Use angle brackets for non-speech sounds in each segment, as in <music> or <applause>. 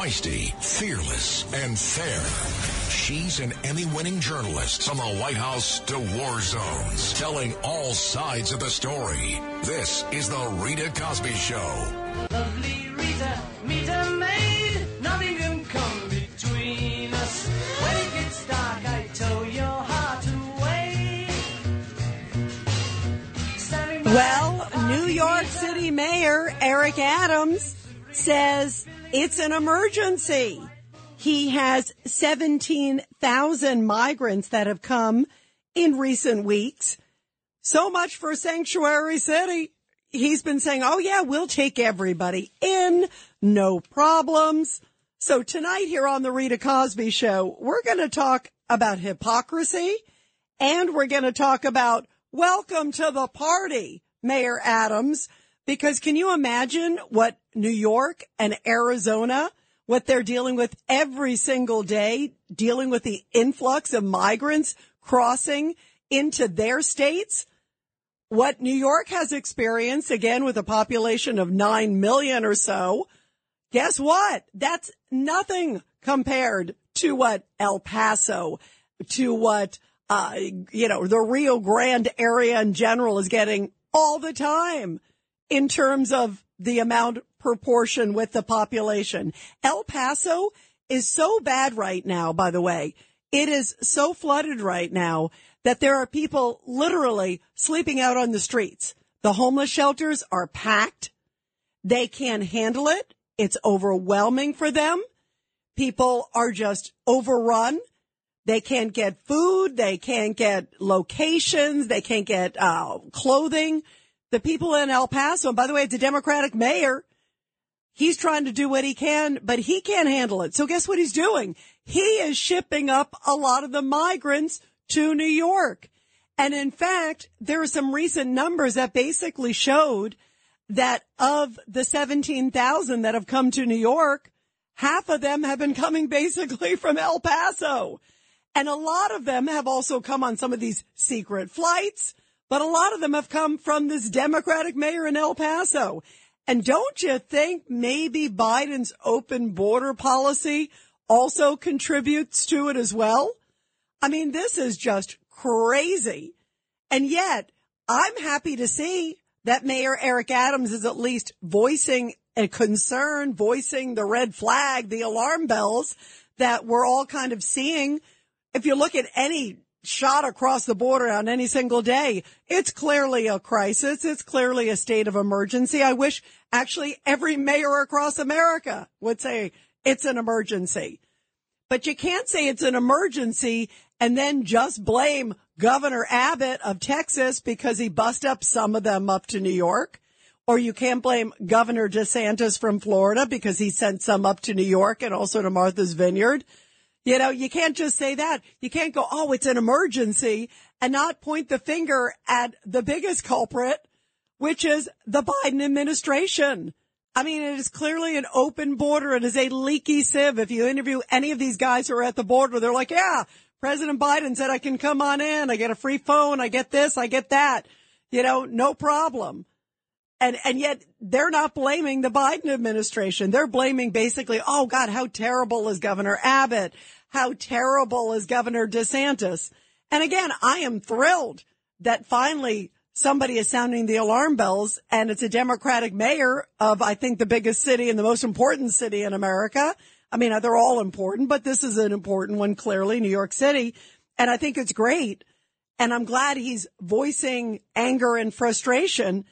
Feisty, fearless, and fair. She's an Emmy-winning journalist from the White House to war zones, telling all sides of the story. This is the Rita Cosby Show. Lovely Rita, meet a maid. Nothing can come between us. When it gets dark, I tow your heart away. Well, New York City Mayor Eric Adams says it's an emergency. He has 17,000 migrants that have come in recent weeks. So much for Sanctuary City. He's been saying, oh yeah, we'll take everybody in. No problems. So tonight here on the Rita Cosby show, we're going to talk about hypocrisy and we're going to talk about welcome to the party, Mayor Adams, because can you imagine what New York and Arizona, what they're dealing with every single day, dealing with the influx of migrants crossing into their states? What New York has experienced, again, with a population of 9 million or so, guess what? That's nothing compared to what El Paso, to what, uh, you know, the Rio Grande area in general is getting all the time in terms of the amount proportion with the population. El Paso is so bad right now, by the way. It is so flooded right now that there are people literally sleeping out on the streets. The homeless shelters are packed. They can't handle it. It's overwhelming for them. People are just overrun. They can't get food. They can't get locations. They can't get uh, clothing. The people in El Paso, and by the way, it's a Democratic mayor. He's trying to do what he can, but he can't handle it. So guess what he's doing? He is shipping up a lot of the migrants to New York. And in fact, there are some recent numbers that basically showed that of the 17,000 that have come to New York, half of them have been coming basically from El Paso. And a lot of them have also come on some of these secret flights, but a lot of them have come from this Democratic mayor in El Paso. And don't you think maybe Biden's open border policy also contributes to it as well? I mean, this is just crazy. And yet I'm happy to see that Mayor Eric Adams is at least voicing a concern, voicing the red flag, the alarm bells that we're all kind of seeing. If you look at any shot across the border on any single day, it's clearly a crisis. It's clearly a state of emergency. I wish actually every mayor across America would say it's an emergency. But you can't say it's an emergency and then just blame Governor Abbott of Texas because he bust up some of them up to New York. Or you can't blame Governor DeSantis from Florida because he sent some up to New York and also to Martha's Vineyard. You know, you can't just say that. You can't go, oh, it's an emergency and not point the finger at the biggest culprit, which is the Biden administration. I mean, it is clearly an open border. It is a leaky sieve. If you interview any of these guys who are at the border, they're like, yeah, President Biden said I can come on in. I get a free phone. I get this. I get that. You know, no problem. And, and yet they're not blaming the Biden administration. They're blaming basically, oh God, how terrible is Governor Abbott? How terrible is Governor DeSantis? And again, I am thrilled that finally somebody is sounding the alarm bells and it's a Democratic mayor of, I think, the biggest city and the most important city in America. I mean, they're all important, but this is an important one, clearly, New York City. And I think it's great. And I'm glad he's voicing anger and frustration.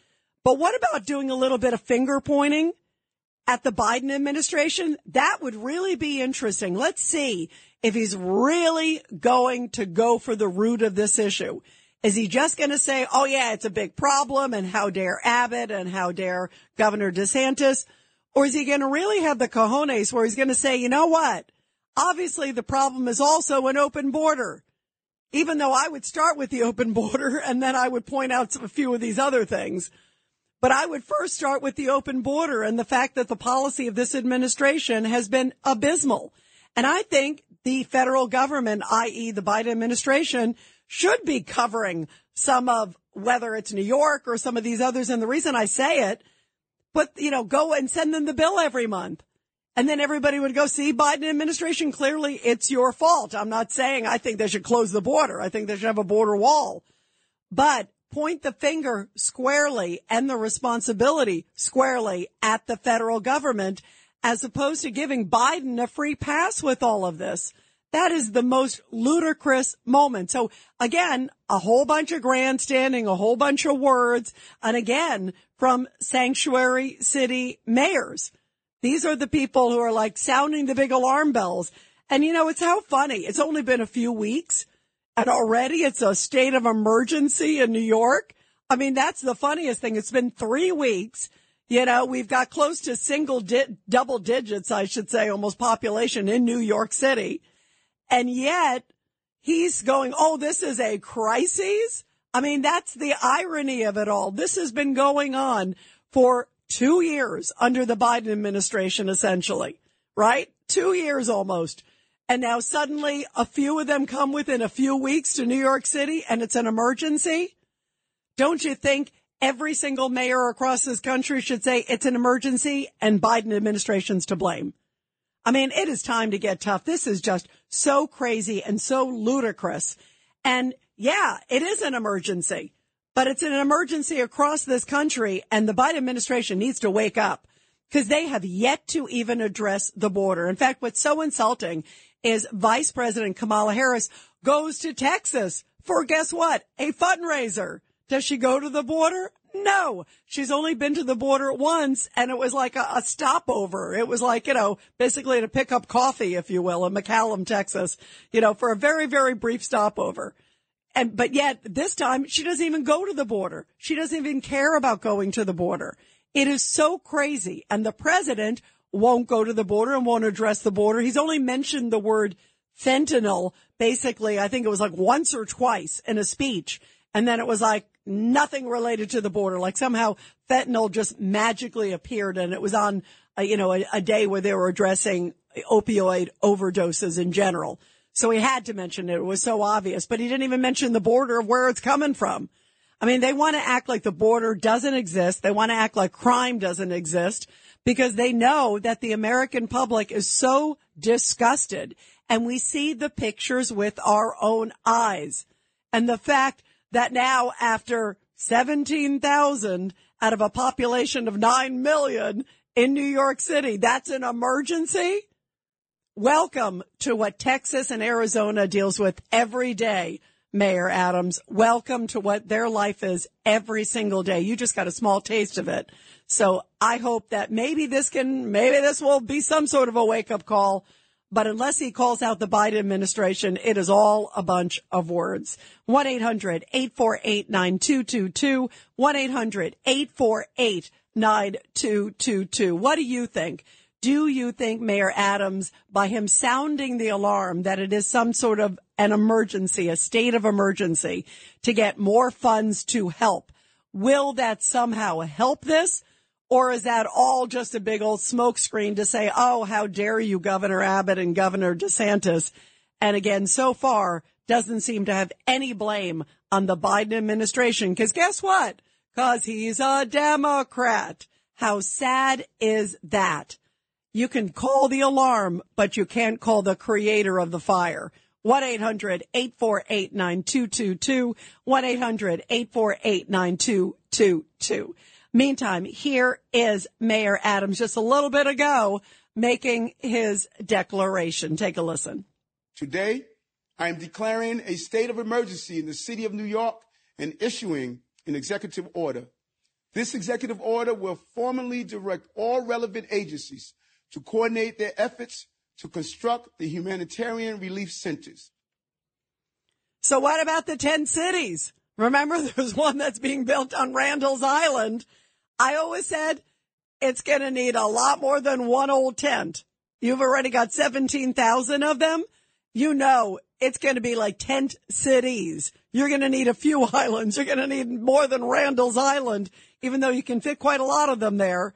But what about doing a little bit of finger pointing at the Biden administration? That would really be interesting. Let's see if he's really going to go for the root of this issue. Is he just going to say, oh yeah, it's a big problem and how dare Abbott and how dare Governor DeSantis? Or is he going to really have the cojones where he's going to say, you know what? Obviously the problem is also an open border. Even though I would start with the open <laughs> border and then I would point out a few of these other things. But I would first start with the open border and the fact that the policy of this administration has been abysmal. And I think the federal government, i.e. the Biden administration, should be covering some of whether it's New York or some of these others. And the reason I say it, but you know, go and send them the bill every month. And then everybody would go, see, Biden administration, clearly it's your fault. I'm not saying I think they should close the border. I think they should have a border wall. But point the finger squarely and the responsibility squarely at the federal government as opposed to giving Biden a free pass with all of this. That is the most ludicrous moment. So again, a whole bunch of grandstanding, a whole bunch of words, and again, from sanctuary city mayors. These are the people who are like sounding the big alarm bells. And you know, it's how funny. It's only been a few weeks and already it's a state of emergency in New York. I mean, that's the funniest thing. It's been three weeks. You know, we've got close to single di- double digits, I should say, almost population in New York City. And yet he's going, Oh, this is a crisis. I mean, that's the irony of it all. This has been going on for two years under the Biden administration, essentially, right? Two years almost. And now suddenly a few of them come within a few weeks to New York City and it's an emergency. Don't you think every single mayor across this country should say it's an emergency and Biden administration's to blame? I mean, it is time to get tough. This is just so crazy and so ludicrous. And yeah, it is an emergency, but it's an emergency across this country and the Biden administration needs to wake up because they have yet to even address the border. In fact, what's so insulting is Vice President Kamala Harris goes to Texas for guess what? A fundraiser. Does she go to the border? No, she's only been to the border once and it was like a, a, stopover. It was like, you know, basically to pick up coffee, if you will, in McAllen, Texas, you know, for a very, very brief stopover. And, but yet this time she doesn't even go to the border. She doesn't even care about going to the border. It is so crazy. And the president won't go to the border and won't address the border. He's only mentioned the word fentanyl, basically, I think it was like once or twice in a speech. And then it was like nothing related to the border. Like somehow fentanyl just magically appeared and it was on, a, you know, a, a day where they were addressing opioid overdoses in general. So he had to mention it. It was so obvious, but he didn't even mention the border of where it's coming from. I mean, they want to act like the border doesn't exist. They want to act like crime doesn't exist because they know that the American public is so disgusted and we see the pictures with our own eyes. And the fact that now after 17,000 out of a population of 9 million in New York City, that's an emergency. Welcome to what Texas and Arizona deals with every day Mayor Adams. Welcome to what their life is every single day. You just got a small taste of it. So I hope that maybe this can, maybe this will be some sort of a wake up call. But unless he calls out the Biden administration, it is all a bunch of words. 1-800-848-9222. 1-800-848-9222. What do you think? Do you think Mayor Adams, by him sounding the alarm that it is some sort of an emergency, a state of emergency to get more funds to help, will that somehow help this? Or is that all just a big old smokescreen to say, oh, how dare you, Governor Abbott and Governor DeSantis? And again, so far doesn't seem to have any blame on the Biden administration. Cause guess what? Cause he's a Democrat. How sad is that? You can call the alarm, but you can't call the creator of the fire. 1-800-848-9222. 1-800-848-9222. Meantime, here is Mayor Adams just a little bit ago making his declaration. Take a listen. Today, I am declaring a state of emergency in the city of New York and issuing an executive order. This executive order will formally direct all relevant agencies to coordinate their efforts to construct the humanitarian relief centers. So what about the 10 cities? Remember <laughs> there's one that's being built on Randall's Island. I always said it's going to need a lot more than one old tent. You've already got 17,000 of them. You know, it's going to be like tent cities. You're going to need a few <laughs> islands. You're going to need more than Randall's Island, even though you can fit quite a lot of them there.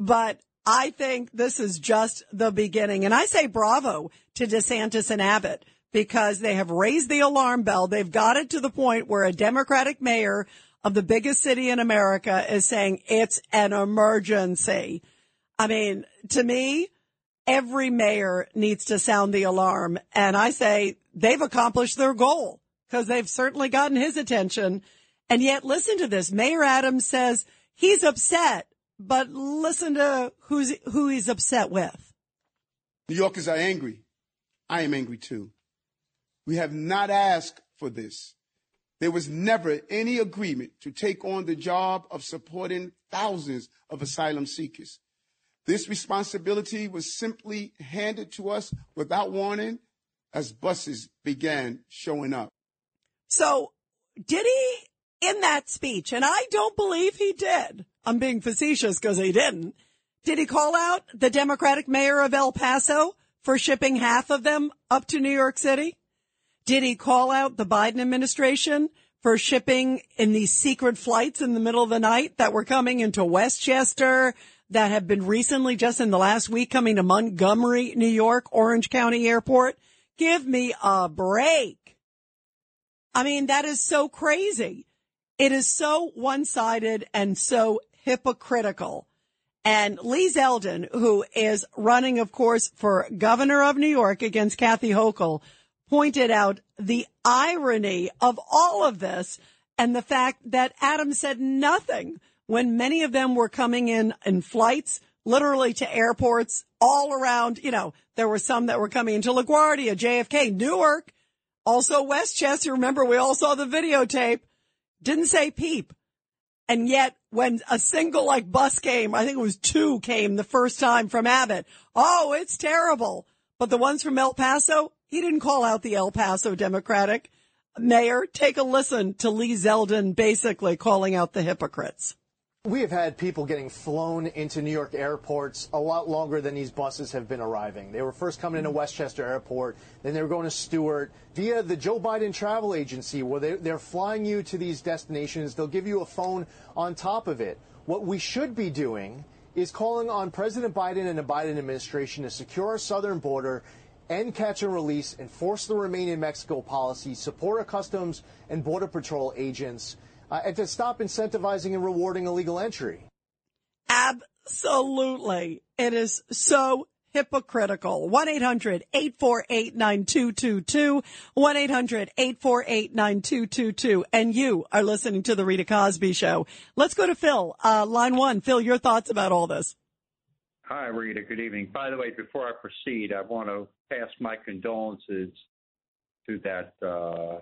But I think this is just the beginning. And I say bravo to DeSantis and Abbott because they have raised the alarm bell. They've got it to the point where a Democratic mayor of the biggest city in America is saying it's an emergency. I mean, to me, every mayor needs to sound the alarm. And I say they've accomplished their goal because they've certainly gotten his attention. And yet listen to this. Mayor Adams says he's upset, but listen to who's, who he's upset with. New Yorkers are angry. I am angry too. We have not asked for this. There was never any agreement to take on the job of supporting thousands of asylum seekers. This responsibility was simply handed to us without warning as buses began showing up. So did he in that speech, and I don't believe he did. I'm being facetious because he didn't. Did he call out the Democratic mayor of El Paso for shipping half of them up to New York City? Did he call out the Biden administration for shipping in these secret flights in the middle of the night that were coming into Westchester, that have been recently, just in the last week, coming to Montgomery, New York, Orange County Airport? Give me a break. I mean, that is so crazy. It is so one-sided and so hypocritical. And Lee Zeldin, who is running, of course, for governor of New York against Kathy Hochul, pointed out the irony of all of this and the fact that Adam said nothing when many of them were coming in in flights, literally to airports all around. You know, there were some that were coming into LaGuardia, JFK, Newark, also Westchester. Remember, we all saw the videotape. Didn't say peep. And yet when a single like bus came, I think it was two came the first time from Abbott. Oh, it's terrible. But the ones from El Paso, he didn't call out the El Paso Democratic mayor. Take a listen to Lee Zeldin basically calling out the hypocrites. We have had people getting flown into New York airports a lot longer than these buses have been arriving. They were first coming into Westchester Airport, then they were going to Stewart via the Joe Biden travel agency where they, they're flying you to these destinations. They'll give you a phone on top of it. What we should be doing is calling on President Biden and the Biden administration to secure our southern border end catch and release, enforce the remain in Mexico policy, support our customs and border patrol agents, uh, and to stop incentivizing and rewarding illegal entry. Absolutely. It is so hypocritical. 1-800-848-9222. 1-800-848-9222. And you are listening to the Rita Cosby Show. Let's go to Phil. Uh, line one. Phil, your thoughts about all this. Hi, Rita. Good evening. By the way, before I proceed, I want to pass my condolences to that uh,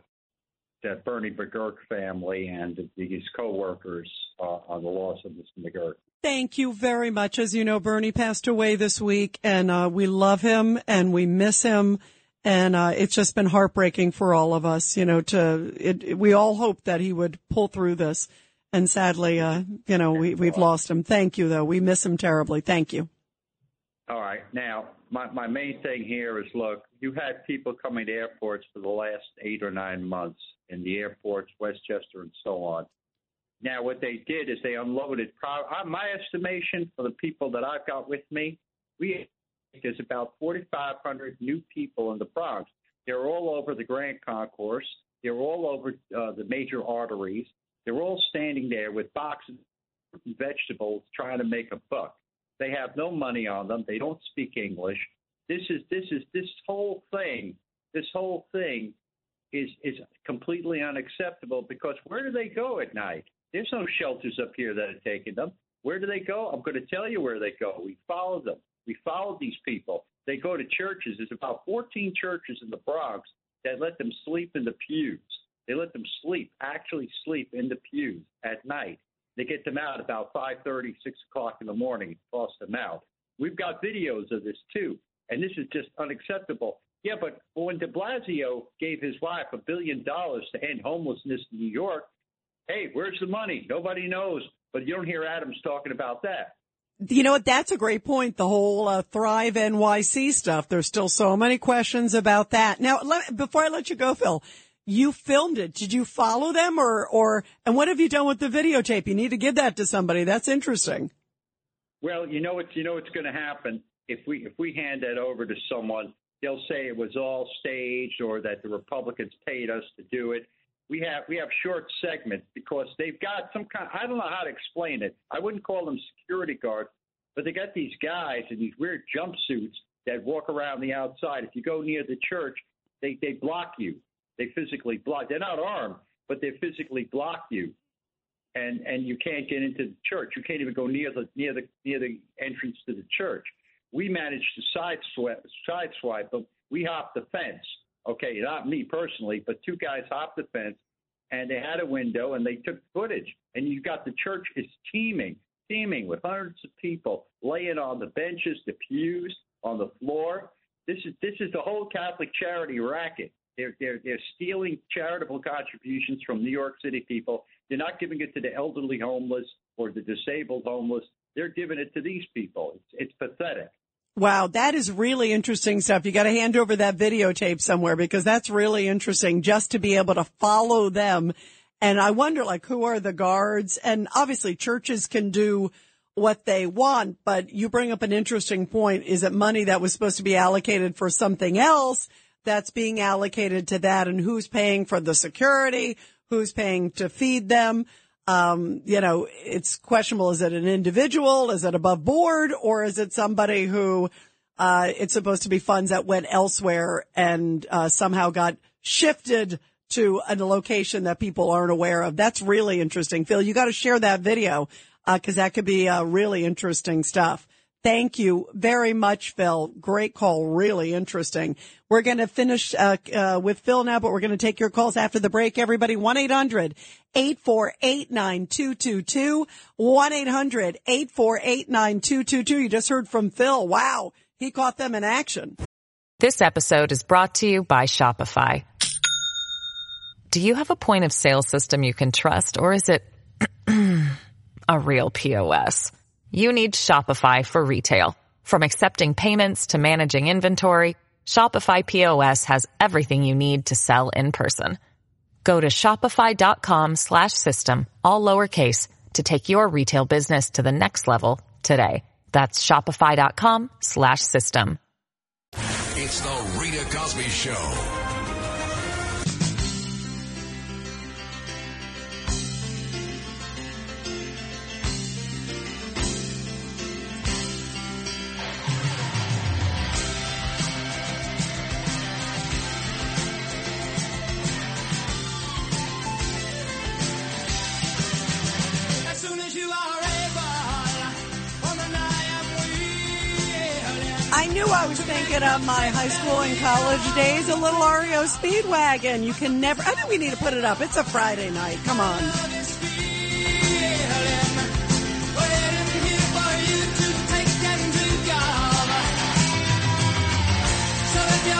that Bernie McGurk family and his coworkers uh, on the loss of Mr. McGurk. Thank you very much. As you know, Bernie passed away this week, and uh, we love him and we miss him. And uh, it's just been heartbreaking for all of us, you know. To it, it, we all hope that he would pull through this, and sadly, uh, you know, we, we've lost him. Thank you, though. We miss him terribly. Thank you. All right. Now, my, my main thing here is look, you had people coming to airports for the last eight or nine months in the airports, Westchester, and so on. Now, what they did is they unloaded. Uh, my estimation for the people that I've got with me, we there's about 4,500 new people in the Bronx. They're all over the Grand Concourse. They're all over uh, the major arteries. They're all standing there with boxes of vegetables trying to make a buck. They have no money on them. They don't speak English. This is this is this whole thing. This whole thing is is completely unacceptable because where do they go at night? There's no shelters up here that are taking them. Where do they go? I'm going to tell you where they go. We follow them. We follow these people. They go to churches. There's about 14 churches in the Bronx that let them sleep in the pews. They let them sleep, actually sleep in the pews at night. They get them out about 5:30, 6 o'clock in the morning, toss them out. We've got videos of this too, and this is just unacceptable. Yeah, but when De Blasio gave his wife a billion dollars to end homelessness in New York, hey, where's the money? Nobody knows, but you don't hear Adams talking about that. You know what? That's a great point. The whole uh, Thrive NYC stuff. There's still so many questions about that. Now, let, before I let you go, Phil, you filmed it. Did you follow them or, or, and what have you done with the videotape? You need to give that to somebody. That's interesting. Well, you know what you know what's going to happen if we if we hand that over to someone, they'll say it was all staged or that the Republicans paid us to do it. We have we have short segments because they've got some kind. I don't know how to explain it. I wouldn't call them security guards, but they got these guys in these weird jumpsuits that walk around the outside. If you go near the church, they they block you. They physically block. They're not armed, but they physically block you, and and you can't get into the church. You can't even go near the near the near the entrance to the church. We managed to sideswipe sideswipe them. We hopped the fence. Okay, not me personally, but two guys hopped the fence, and they had a window and they took footage. And you got the church is teeming, teeming with hundreds of people laying on the benches, the pews, on the floor. This is this is the whole Catholic charity racket. They're, they're, they're stealing charitable contributions from New York City people. They're not giving it to the elderly homeless or the disabled homeless. They're giving it to these people. It's, it's pathetic. Wow, that is really interesting stuff. You got to hand over that videotape somewhere because that's really interesting just to be able to follow them. And I wonder, like, who are the guards? And obviously churches can do what they want, but you bring up an interesting point. Is it money that was supposed to be allocated for something else that's being allocated to that? And who's paying for the security? Who's paying to feed them? Um, you know, it's questionable. Is it an individual? Is it above board? Or is it somebody who, uh, it's supposed to be funds that went elsewhere and, uh, somehow got shifted to a location that people aren't aware of? That's really interesting. Phil, you got to share that video, uh, cause that could be, uh, really interesting stuff. Thank you very much, Phil. Great call. Really interesting. We're going to finish uh, uh, with Phil now, but we're going to take your calls after the break. Everybody, 1-800-848-9222. 1-800-848-9222. You just heard from Phil. Wow. He caught them in action. This episode is brought to you by Shopify. Do you have a point of sale system you can trust or is it <clears throat> a real POS? You need Shopify for retail. From accepting payments to managing inventory, Shopify POS has everything you need to sell in person. Go to shopify.com slash system, all lowercase, to take your retail business to the next level today. That's shopify.com slash system. It's the Rita Cosby Show. I was thinking of my high school and college days, a little REO Speedwagon. You can never, I think we need to put it up. It's a Friday night. Come on.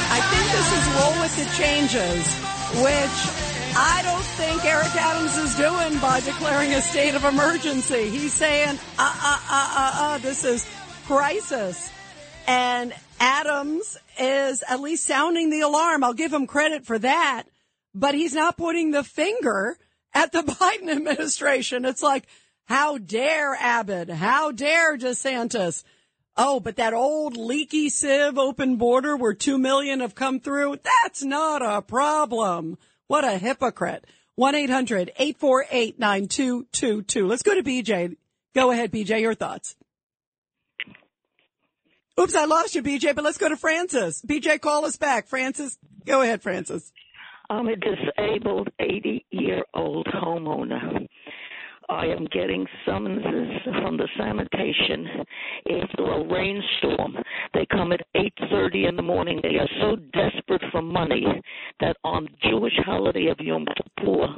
I think this is roll with the changes, which I don't think Eric Adams is doing by declaring a state of emergency. He's saying, uh, uh, uh, uh, uh, this is crisis. And Adams is at least sounding the alarm. I'll give him credit for that, but he's not putting the finger at the <laughs> Biden administration. It's like, how dare Abbott? How dare DeSantis? Oh, but that old leaky sieve open border where two million have come through, that's not a problem. What a hypocrite. 1-800-848-9222. Let's go to BJ. Go ahead, BJ, your thoughts. Oops, I lost you, BJ, but let's go to Francis. BJ, call us back. Francis, go ahead, Francis. I'm a disabled 80 year old homeowner. I am getting summonses from the sanitation after a rainstorm. They come at 8:30 in the morning. They are so desperate for money that on Jewish holiday of Yom Kippur,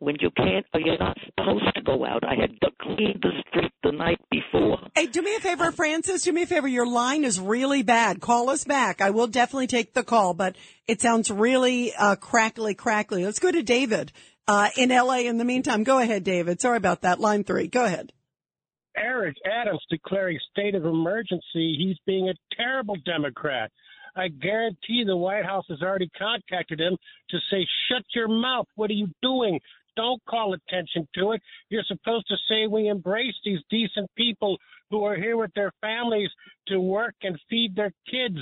when you can't or you're not supposed to go out, I had to clean the street the night before. Hey, do me a favor, Francis. Do me a favor. Your line is really bad. Call us back. I will definitely take the call, but it sounds really uh, crackly, crackly. Let's go to David uh, in LA. In the meantime, go ahead, David. Sorry about that. Line three. Go ahead. Eric Adams declaring state of emergency, he's being a terrible Democrat. I guarantee the White House has already contacted him to say, shut your mouth. What are you doing? Don't call attention to it. You're supposed to say we embrace these decent people who are here with their families to work and feed their kids.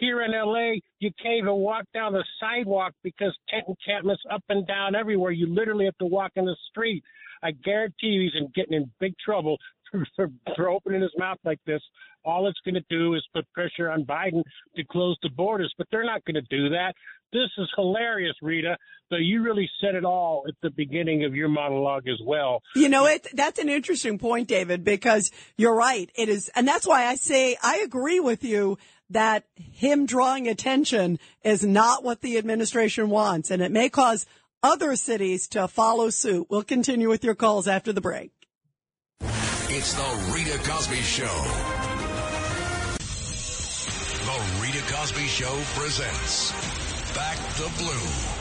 Here in LA, you can't even walk down the sidewalk because tent encampments up and down everywhere. You literally have to walk in the street. I guarantee you he's in, getting in big trouble <laughs> for, for, opening his mouth like this. All it's going to do is put pressure on Biden to close the borders, but they're not going to do that. This is hilarious, Rita. But you really said it all at the beginning of your monologue as well. You know, it, that's an interesting point, David, because you're right. It is, and that's why I say I agree with you that him drawing attention is not what the administration wants, and it may cause other cities to follow suit. We'll continue with your calls after the break. It's the Rita Cosby Show. The Rita Cosby Show presents Back the Blue.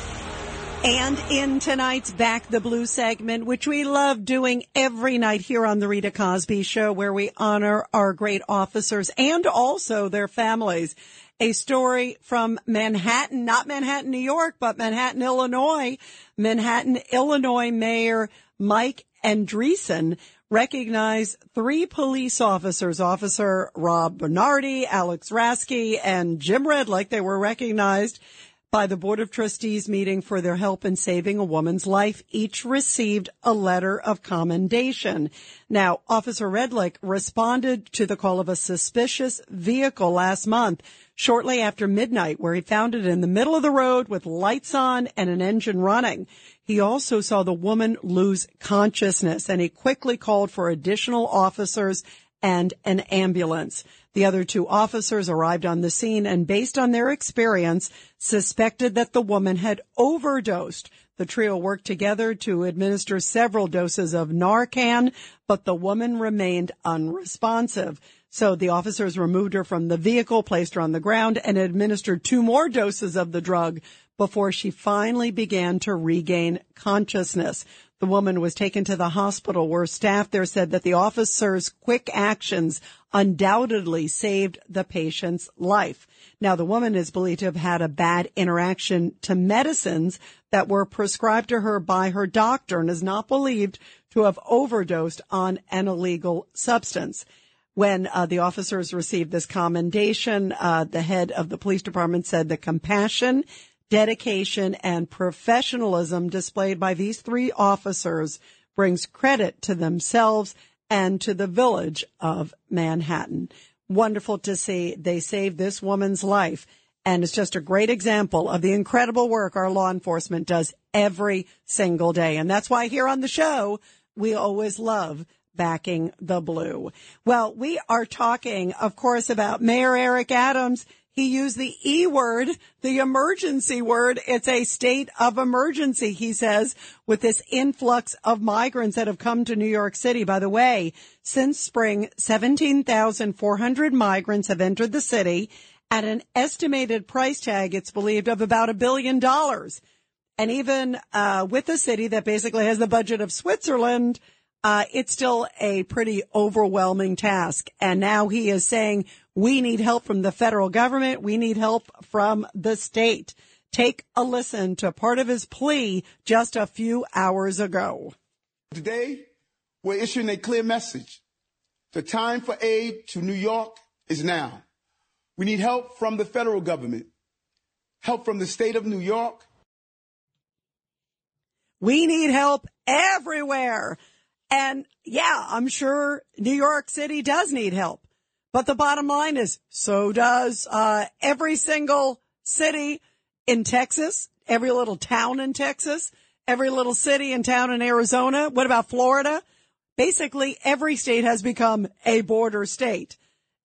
And in tonight's Back the Blue segment, which we love doing every night here on the Rita Cosby Show, where we honor our great officers and also their families. A story from Manhattan, not Manhattan, New York, but Manhattan, Illinois. Manhattan, Illinois Mayor Mike Adrieansen recognized three police officers, Officer Rob Bernardi, Alex Rasky, and Jim Redlick. They were recognized by the Board of Trustees meeting for their help in saving a woman's life. Each received a letter of commendation. Now, Officer Redlick responded to the call of a suspicious vehicle last month shortly after midnight where he found it in the middle of the road with lights on and an engine running. He also saw the woman lose consciousness and he quickly called for additional officers and an ambulance. The other two officers arrived on the scene and based on their experience suspected that the woman had overdosed. The trio worked together to administer several doses of Narcan, but the woman remained unresponsive. So the officers removed her from the vehicle, placed her on the ground and administered two more doses of the drug before she finally began to regain consciousness. The woman was taken to the hospital where staff there said that the officers' quick actions undoubtedly saved the patient's life. Now, the woman is believed to have had a bad interaction to medicines that were prescribed to her by her doctor and is not believed to have overdosed on an illegal substance. When uh, the officers received this commendation, uh, the head of the police department said the compassion dedication and professionalism displayed by these three officers brings credit to themselves and to the village of Manhattan. Wonderful to see they saved this woman's life. And it's just a great example of the incredible work our law enforcement does every single day. And that's why here on the show, we always love backing the blue. Well, we are talking, of course, about Mayor Eric Adams he used the E word, the emergency word. It's a state of emergency, he says, with this influx of migrants that have come to New York City. By the way, since spring, 17,400 migrants have entered the city at an estimated price tag, it's believed, of about a billion dollars. And even uh, with a city that basically has the budget of Switzerland, uh, it's still a pretty overwhelming task. And now he is saying we need help from the federal government. We need help from the state. Take a listen to part of his plea just a few hours ago. Today, we're issuing a clear message. The time for aid to New York is now. We need help from the federal government, help from the state of New York. We need help everywhere. And yeah, I'm sure New York City does need help. But the bottom line is, so does uh, every single city in Texas, every little town in Texas, every little city and town in Arizona. What about Florida? Basically, every state has become a border state.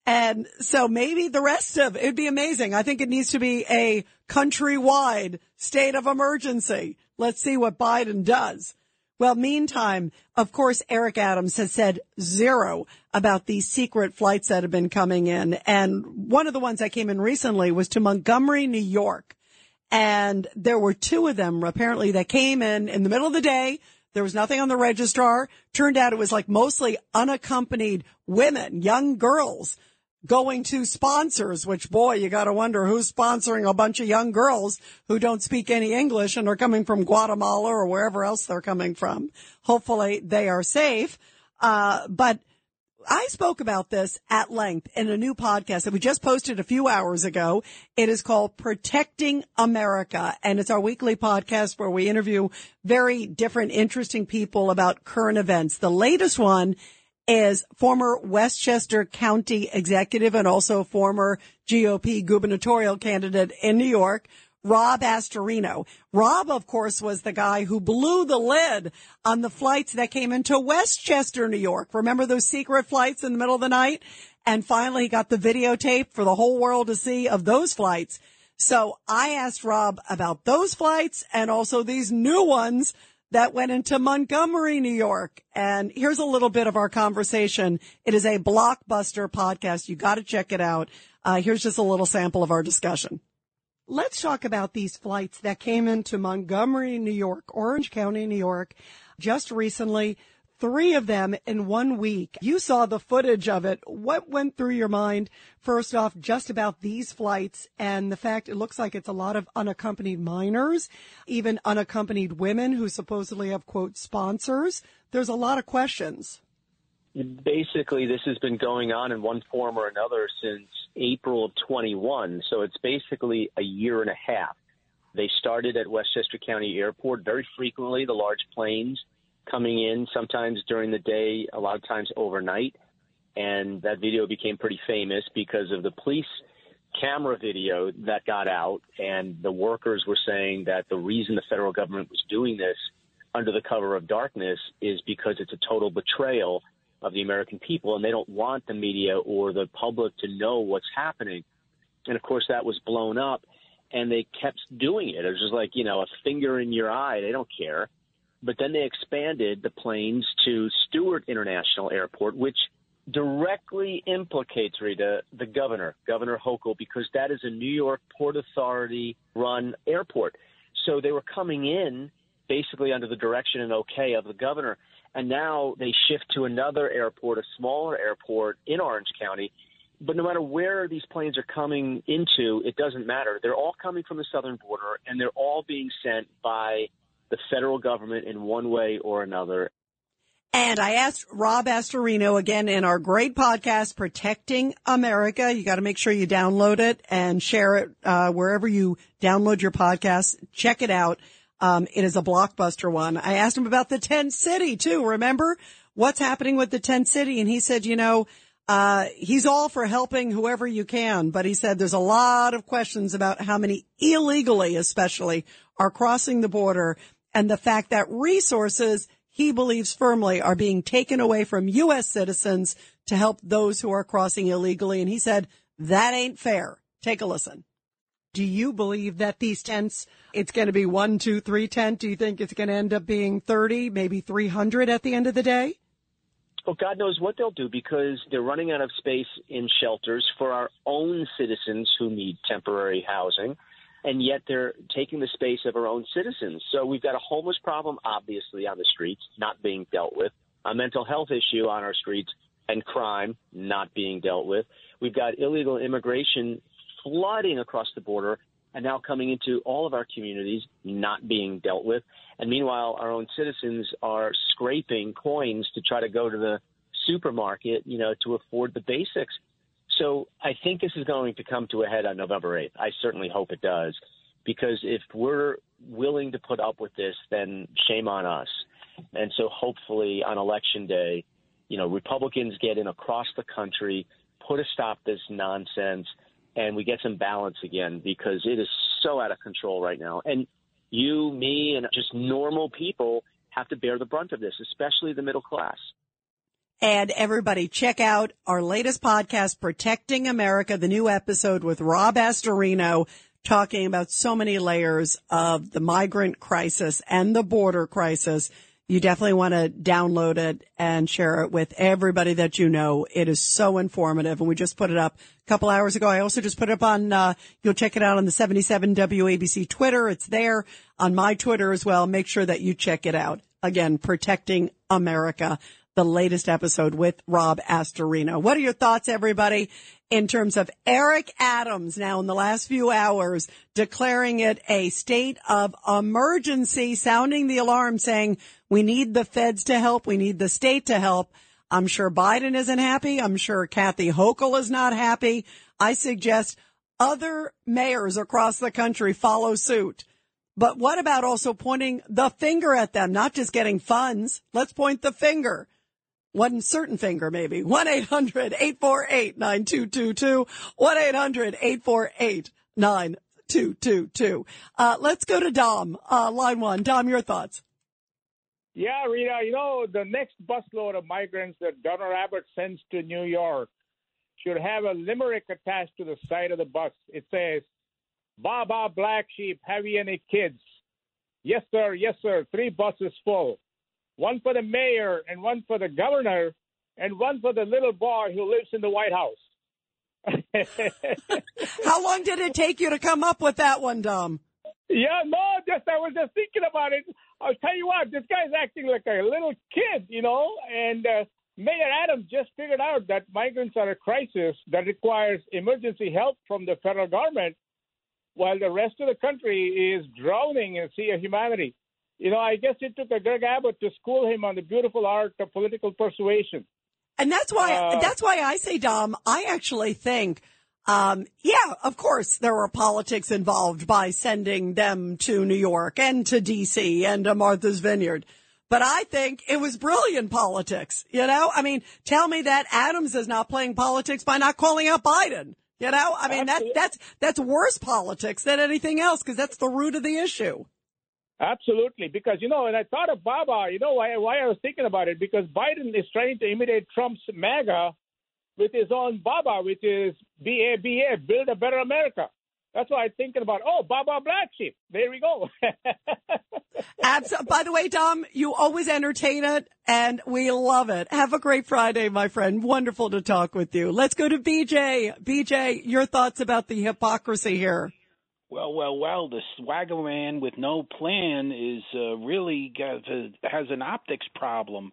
And so maybe the rest of it would be amazing. I think it needs to be a countrywide state of emergency. Let's see what Biden does. Well, meantime, of course, Eric Adams has said zero about these secret flights that have been coming in. And one of the ones that came in recently was to Montgomery, New York. And there were two of them apparently that came in in the middle of the day. There was nothing on the registrar. Turned out it was like mostly unaccompanied women, young girls going to sponsors, which boy, you got to wonder who's sponsoring a bunch of young girls who don't speak any English and are coming from Guatemala or wherever else they're coming from. Hopefully they are safe. Uh, but I spoke about this at length in a new podcast that we just posted a few hours ago. It is called Protecting America and it's our weekly podcast where we interview very different, interesting people about current events. The latest one is former Westchester County executive and also former GOP gubernatorial candidate in New York, Rob Astorino. Rob, of course, was the guy who blew the lid on the flights that came into Westchester, New York. Remember those secret flights in the middle of the night? And finally he got the videotape for the whole world to see of those flights. So I asked Rob about those flights and also these new ones that went into Montgomery, New York. And here's a little bit of our conversation. It is a blockbuster podcast. You got to check it out. Uh, here's just a little sample of our discussion. Let's talk about these flights that came into Montgomery, New York, Orange County, New York, just recently. Three of them in one week. You saw the footage of it. What went through your mind, first off, just about these flights and the fact it looks like it's a lot of unaccompanied minors, even unaccompanied women who supposedly have, quote, sponsors? There's a lot of questions. Basically, this has been going on in one form or another since April of 21. So it's basically a year and a half. They started at Westchester County Airport very frequently, the large planes coming in, sometimes during the day, a lot of times overnight. And that video became pretty famous because of the police camera video that got out. And the workers were saying that the reason the federal government was doing this under the cover of darkness is because it's a total betrayal of the American people, and they don't want the media or the public to know what's happening. And of course, that was blown up, and they kept doing it. It was just like you know a finger in your eye. They don't care. But then they expanded the planes to Stewart International Airport, which directly implicates Rita the governor, Governor Hochul, because that is a New York Port Authority run airport. So they were coming in basically under the direction and okay of the governor and now they shift to another airport, a smaller airport in Orange County. But no matter where these planes are coming into, it doesn't matter. They're all coming from the southern border, and they're all being sent by the federal government in one way or another. And I asked Rob Astorino again in our great podcast, Protecting America. You got to make sure you download it and share it uh, wherever you download your podcast. Check it out. Um, it is a blockbuster one. I asked him about the tent city too. Remember what's happening with the tent city? And he said, you know, uh, he's all for helping whoever you can, but he said there's a lot of questions about how many illegally, especially, are crossing the border and the fact that resources he believes firmly are being taken away from U.S. citizens to help those who are crossing illegally. And he said that ain't fair. Take a listen. Do you believe that these tents, it's going to be one, two, three tent? Do you think it's going to end up being 30, maybe 300 at the end of the day? Well, God knows what they'll do because they're running out of space in shelters for our own citizens who need temporary housing, and yet they're taking the space of our own citizens. So we've got a homeless problem, obviously, on the streets, not being dealt with, a mental health issue on our streets, and crime not being dealt with. We've got illegal immigration flooding across the border and now coming into all of our communities not being dealt with. And meanwhile, our own citizens are scraping coins to try to go to the supermarket, you know, to afford the basics. So I think this is going to come to a head on November 8th. I certainly hope it does, because if we're willing to put up with this, then shame on us. And so hopefully on election day, you know, Republicans get in across the country, put a stop to this nonsense, and we get some balance again because it is so out of control right now. And you, me, and just normal people have to bear the brunt of this, especially the middle class. And everybody check out our latest podcast, Protecting America, the new episode with Rob Astorino talking about so many layers of the migrant crisis and the border crisis you definitely want to download it and share it with everybody that you know. It is so informative. And we just put it up a couple hours ago. I also just put it up on, uh, you'll check it out on the 77 WABC Twitter. It's there on my Twitter as well. Make sure that you check it out. again, protecting America. The latest episode with Rob Astorino. What are your thoughts, everybody, in terms of Eric Adams now in the last few hours declaring it a state of emergency, sounding the alarm saying we need the feds to help. We need the state to help. I'm sure Biden isn't happy. I'm sure Kathy Hochul is not happy. I suggest other mayors across the country follow suit. But what about also pointing the finger at them, not just getting funds? Let's point the finger. One certain finger, maybe. 1-800-848-9222. 1-800-848-9222. Uh, let's go to Dom, uh, line one. Dom, your thoughts. Yeah, Rita, you know, the next busload of migrants that Governor Abbott sends to New York should have a limerick attached to the side of the bus. It says, Baba Black Sheep, have you any kids? Yes, sir. Yes, sir. Three buses full. One for the mayor and one for the governor and one for the little boy who lives in the White House. <laughs> How long did it take you to come up with that one, Dom? Yeah, no, just I was just thinking about it. I'll tell you what, this guy's acting like a little kid, you know, and uh, Mayor Adams just figured out that migrants are a crisis that requires emergency help from the federal government, while the rest of the country is drowning in a sea of humanity. You know, I guess it took a Greg Abbott to school him on the beautiful art of political persuasion. And that's why, Uh, that's why I say, Dom, I actually think, um, yeah, of course there were politics involved by sending them to New York and to DC and to Martha's Vineyard. But I think it was brilliant politics. You know, I mean, tell me that Adams is not playing politics by not calling out Biden. You know, I mean, that, that's, that's worse politics than anything else because that's the root of the issue. Absolutely, because you know, and I thought of Baba. You know why? Why I was thinking about it because Biden is trying to imitate Trump's MAGA with his own Baba, which is B A B A, build a better America. That's why I'm thinking about. Oh, Baba Black Sheep. There we go. <laughs> Abs- By the way, Dom, you always entertain it and we love it. Have a great Friday, my friend. Wonderful to talk with you. Let's go to BJ. BJ, your thoughts about the hypocrisy here. Well, well, well. The swagger man with no plan is uh, really got a, has an optics problem.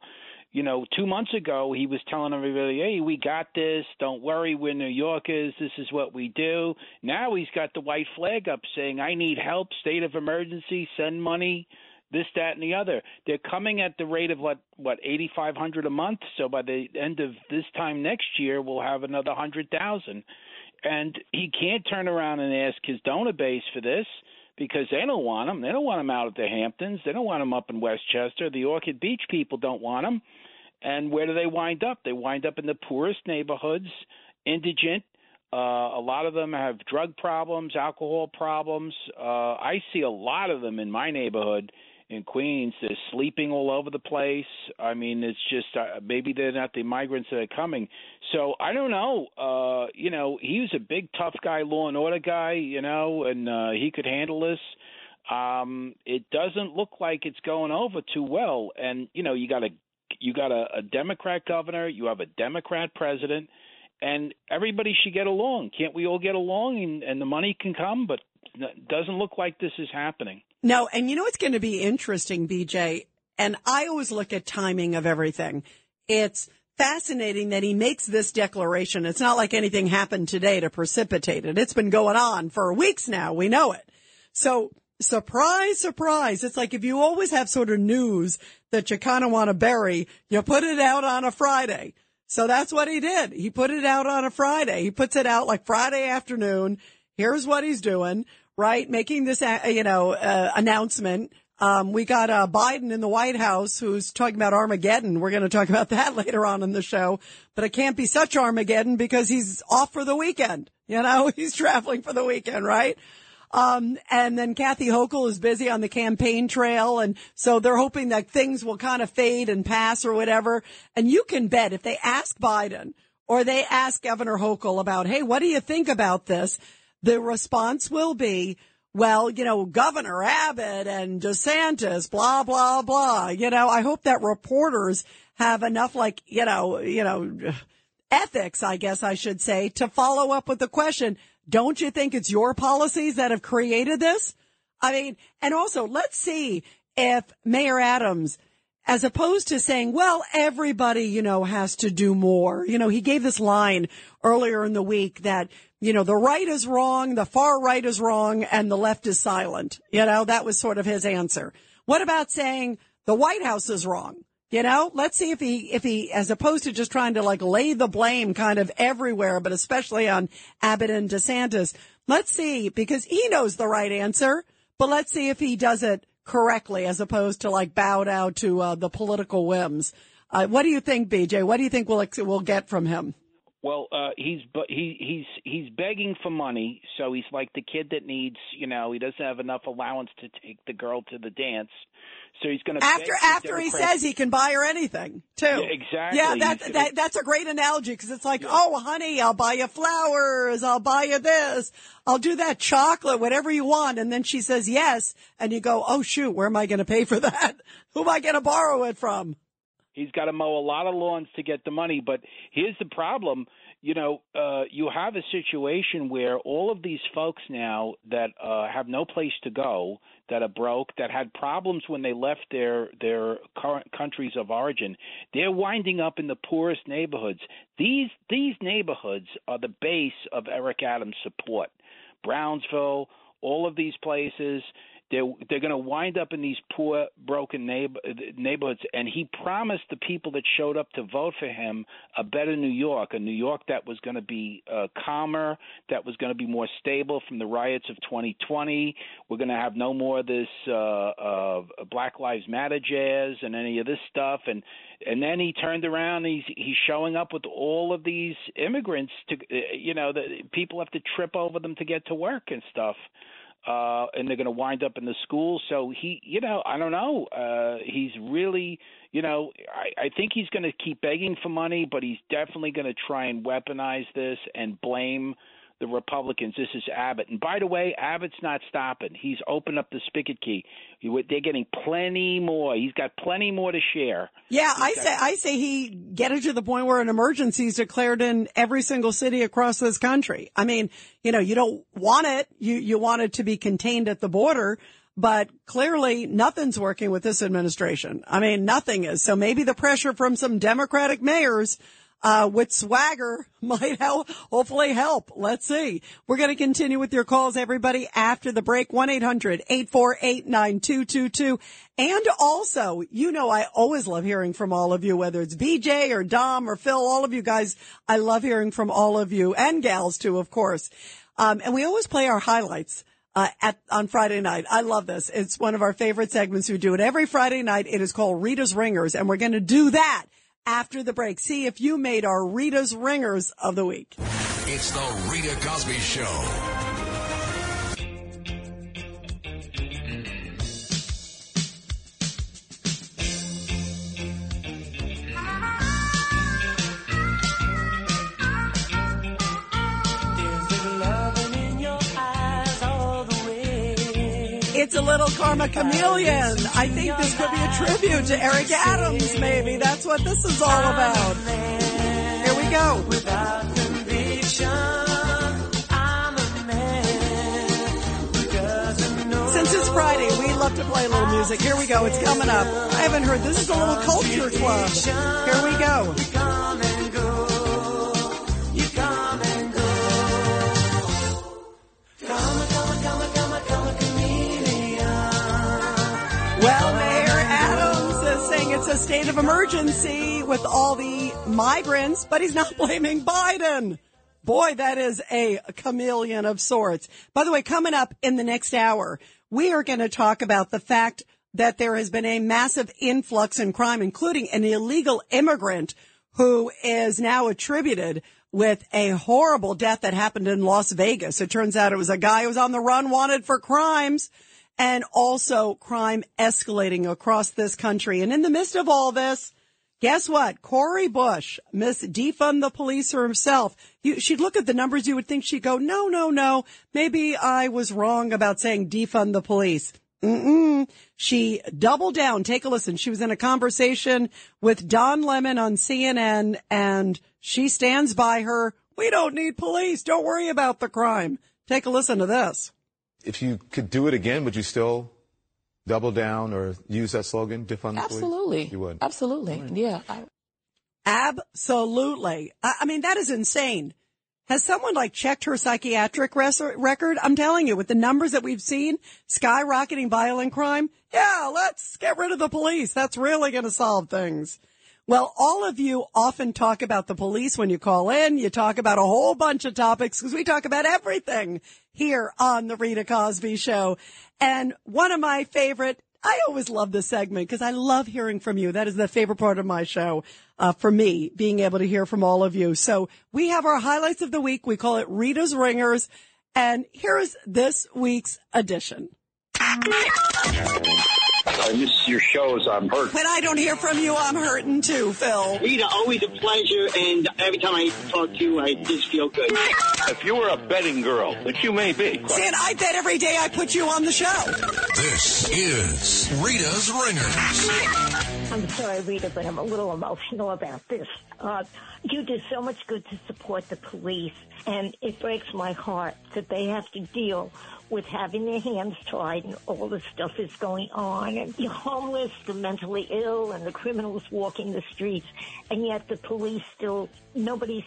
You know, two months ago he was telling everybody, "Hey, we got this. Don't worry, we're New Yorkers. This is what we do." Now he's got the white flag up, saying, "I need help. State of emergency. Send money." This, that, and the other. They're coming at the rate of what what eighty five hundred a month. So by the end of this time next year, we'll have another hundred thousand and he can't turn around and ask his donor base for this because they don't want him. They don't want him out at the Hamptons. They don't want him up in Westchester. The Orchard Beach people don't want him. And where do they wind up? They wind up in the poorest neighborhoods, indigent. Uh, a lot of them have drug problems, alcohol problems. Uh, I see a lot of them in my neighborhood in Queens. They're sleeping all over the place. I mean, it's just uh, maybe they're not the migrants that are coming. So I don't know. Uh, you know, he was a big tough guy, law and order guy. You know, and uh, he could handle this. Um, it doesn't look like it's going over too well. And you know, you got a you got a, a Democrat governor, you have a Democrat president, and everybody should get along. Can't we all get along? And, and the money can come, but doesn't look like this is happening. No, and you know what's going to be interesting, BJ? And I always look at timing of everything. It's fascinating that he makes this declaration. It's not like anything happened today to precipitate it. It's been going on for weeks now. We know it. So surprise, surprise. It's like if you always have sort of news that you kind of want to bury, you put it out on a Friday. So that's what he did. He put it out on a Friday. He puts it out like Friday afternoon. Here's what he's doing, right? Making this, uh, you know, uh, announcement. Um, we got uh, Biden in the White House who's talking about Armageddon. We're going to talk about <laughs> that later on in the show, but it can't be such Armageddon because he's off for the weekend. You know, <laughs> he's traveling for the weekend, right? Um, and then Kathy Hochul is busy on the campaign trail. And so they're hoping that things will kind of fade and pass or whatever. And you can bet if they ask Biden or they ask Governor Hochul about, Hey, what do you think about this? The response will be, well, you know, Governor Abbott and DeSantis, blah, blah, blah. You know, I hope that reporters have enough, like, you know, you know, ethics, I guess I should say, to follow up with the question, don't you think it's your policies that have created this? I mean, and also let's see if Mayor Adams as opposed to saying, well, everybody, you know, has to do more. You know, he gave this line earlier in the week that, you know, the right is wrong, the far right is wrong, and the left is silent. You know, that was sort of his answer. What about saying the White House is wrong? You know, let's see if he, if he, as opposed to just trying to like lay the blame kind of everywhere, but especially on Abbott and DeSantis, let's see, because he knows the right answer, but let's see if he does it correctly as opposed to like bow down to uh, the political whims. Uh, what do you think, BJ? What do you think we'll, we'll get from him? Well, uh, he's but he he's he's begging for money, so he's like the kid that needs, you know, he doesn't have enough allowance to take the girl to the dance, so he's going to after after he says he can buy her anything too. Yeah, exactly. Yeah, that, that that's a great analogy because it's like, oh, honey, I'll buy you flowers, I'll buy you this, I'll do that chocolate, whatever you want, and then she says yes, and you go, oh shoot, where am I going to pay for that? <laughs> Who am I going to borrow it from? He's got to mow a lot of lawns to get the money. But here's the problem. You know, uh, you have a situation where all of these folks now that uh, have no place to go, that are broke, that had problems when they left their their current countries of origin, they're winding up in the poorest neighborhoods. These these neighborhoods are the base of Eric Adams' support. Brownsville, all of these places they're they're going to wind up in these poor, broken neighbor, neighborhoods. And he promised the people that showed up to vote for him a better New York, a New York that was going to be uh, calmer, that was going to be more stable from the riots of 2020. We're going to have no more of this uh, uh, Black Lives Matter jazz and any of this stuff. And and then he turned around. He's he's showing up with all of these immigrants to, you know, the people have to trip over them to get to work and stuff uh, and they're going to wind up in the school. So he, you know, I don't know. Uh, he's really, you know, I, I think he's going to keep begging for money, but he's definitely going to try and weaponize this and blame the Republicans. This is Abbott. And by the way, Abbott's not stopping. He's opened up the spigot key. They're getting plenty more. He's got plenty more to share. Yeah, He's I got- say I say he get it to the point where an emergency is declared in every single city across this country. I mean, you know, you don't want it. You you want it to be contained at the border. But clearly nothing's working with this administration. I mean, nothing is. So maybe the pressure from some Democratic mayors uh, with swagger <laughs> might help, hopefully help. Let's see. We're going to continue with your calls, everybody, after the break. 1-800-848-9222. And also, you know, I always love hearing from all of you, whether it's BJ or Dom or Phil, all of you guys. I love hearing from all of you and gals too, of course. Um, and we always play our highlights. Uh, at, on Friday night. I love this. It's one of our favorite segments. We do it every Friday night. It is called Rita's Ringers and we're going to do that after the break. See if you made our Rita's Ringers of the week. It's the Rita Cosby Show. It's a little karma chameleon. I think this could be a tribute to Eric Adams, maybe. That's what this is all about. Here we go. Since it's Friday, we love to play a little music. Here we go. It's coming up. I haven't heard this is a little culture club. Here we go. A state of emergency with all the migrants, but he's not <laughs> blaming Biden. Boy, that is a chameleon of sorts. By the way, coming up in the next hour, we are going to talk about the fact that there has been a massive influx in crime, including an illegal immigrant who is now attributed with a horrible death that happened in Las Vegas. It turns out it was a guy who was on the run wanted for crimes and also crime escalating across this country. And in the midst of all this, guess what? Cori Bush, Miss Defund the Police herself. You, she'd look at the numbers. You would think she'd go, no, no, no. Maybe I was wrong about saying defund the police. Mm-mm. She doubled down. Take a listen. She was in a conversation with Don Lemon on CNN and she stands by her. We don't need police. Don't worry about the crime. Take a listen to this. If you could do it again, would you still double down or use that slogan, defund the police? Absolutely. You would. Absolutely. Yeah. I, Absolutely. I, I mean, that is insane. Has someone like checked her psychiatric res- record? I'm telling you, with the numbers that we've seen, skyrocketing violent crime, yeah, let's get rid of the police. That's really going to solve things. Well, all of you often talk about the police when you call in. You talk about a whole bunch of topics because we talk about everything here on the Rita Cosby show. And one of my favorite, I always love this segment because I love hearing from you. That is the favorite part of my show, uh, for me, being able to hear from all of you. So we have our highlights of the week. We call it Rita's Ringers. And here's this week's edition. I miss your shows. I'm hurt. When I don't hear from you, I'm hurting too, Phil. Rita, always a pleasure, and every time I talk to you, I just feel good. If you were a betting girl, which you may be, See, I bet every day I put you on the show. This is Rita's Ringers. I'm sorry, Rita, but I'm a little emotional about this. Uh, you do so much good to support the police, and it breaks my heart that they have to deal with having their hands tied and all the stuff is going on, and the homeless, the mentally ill, and the criminals walking the streets, and yet the police still, nobody's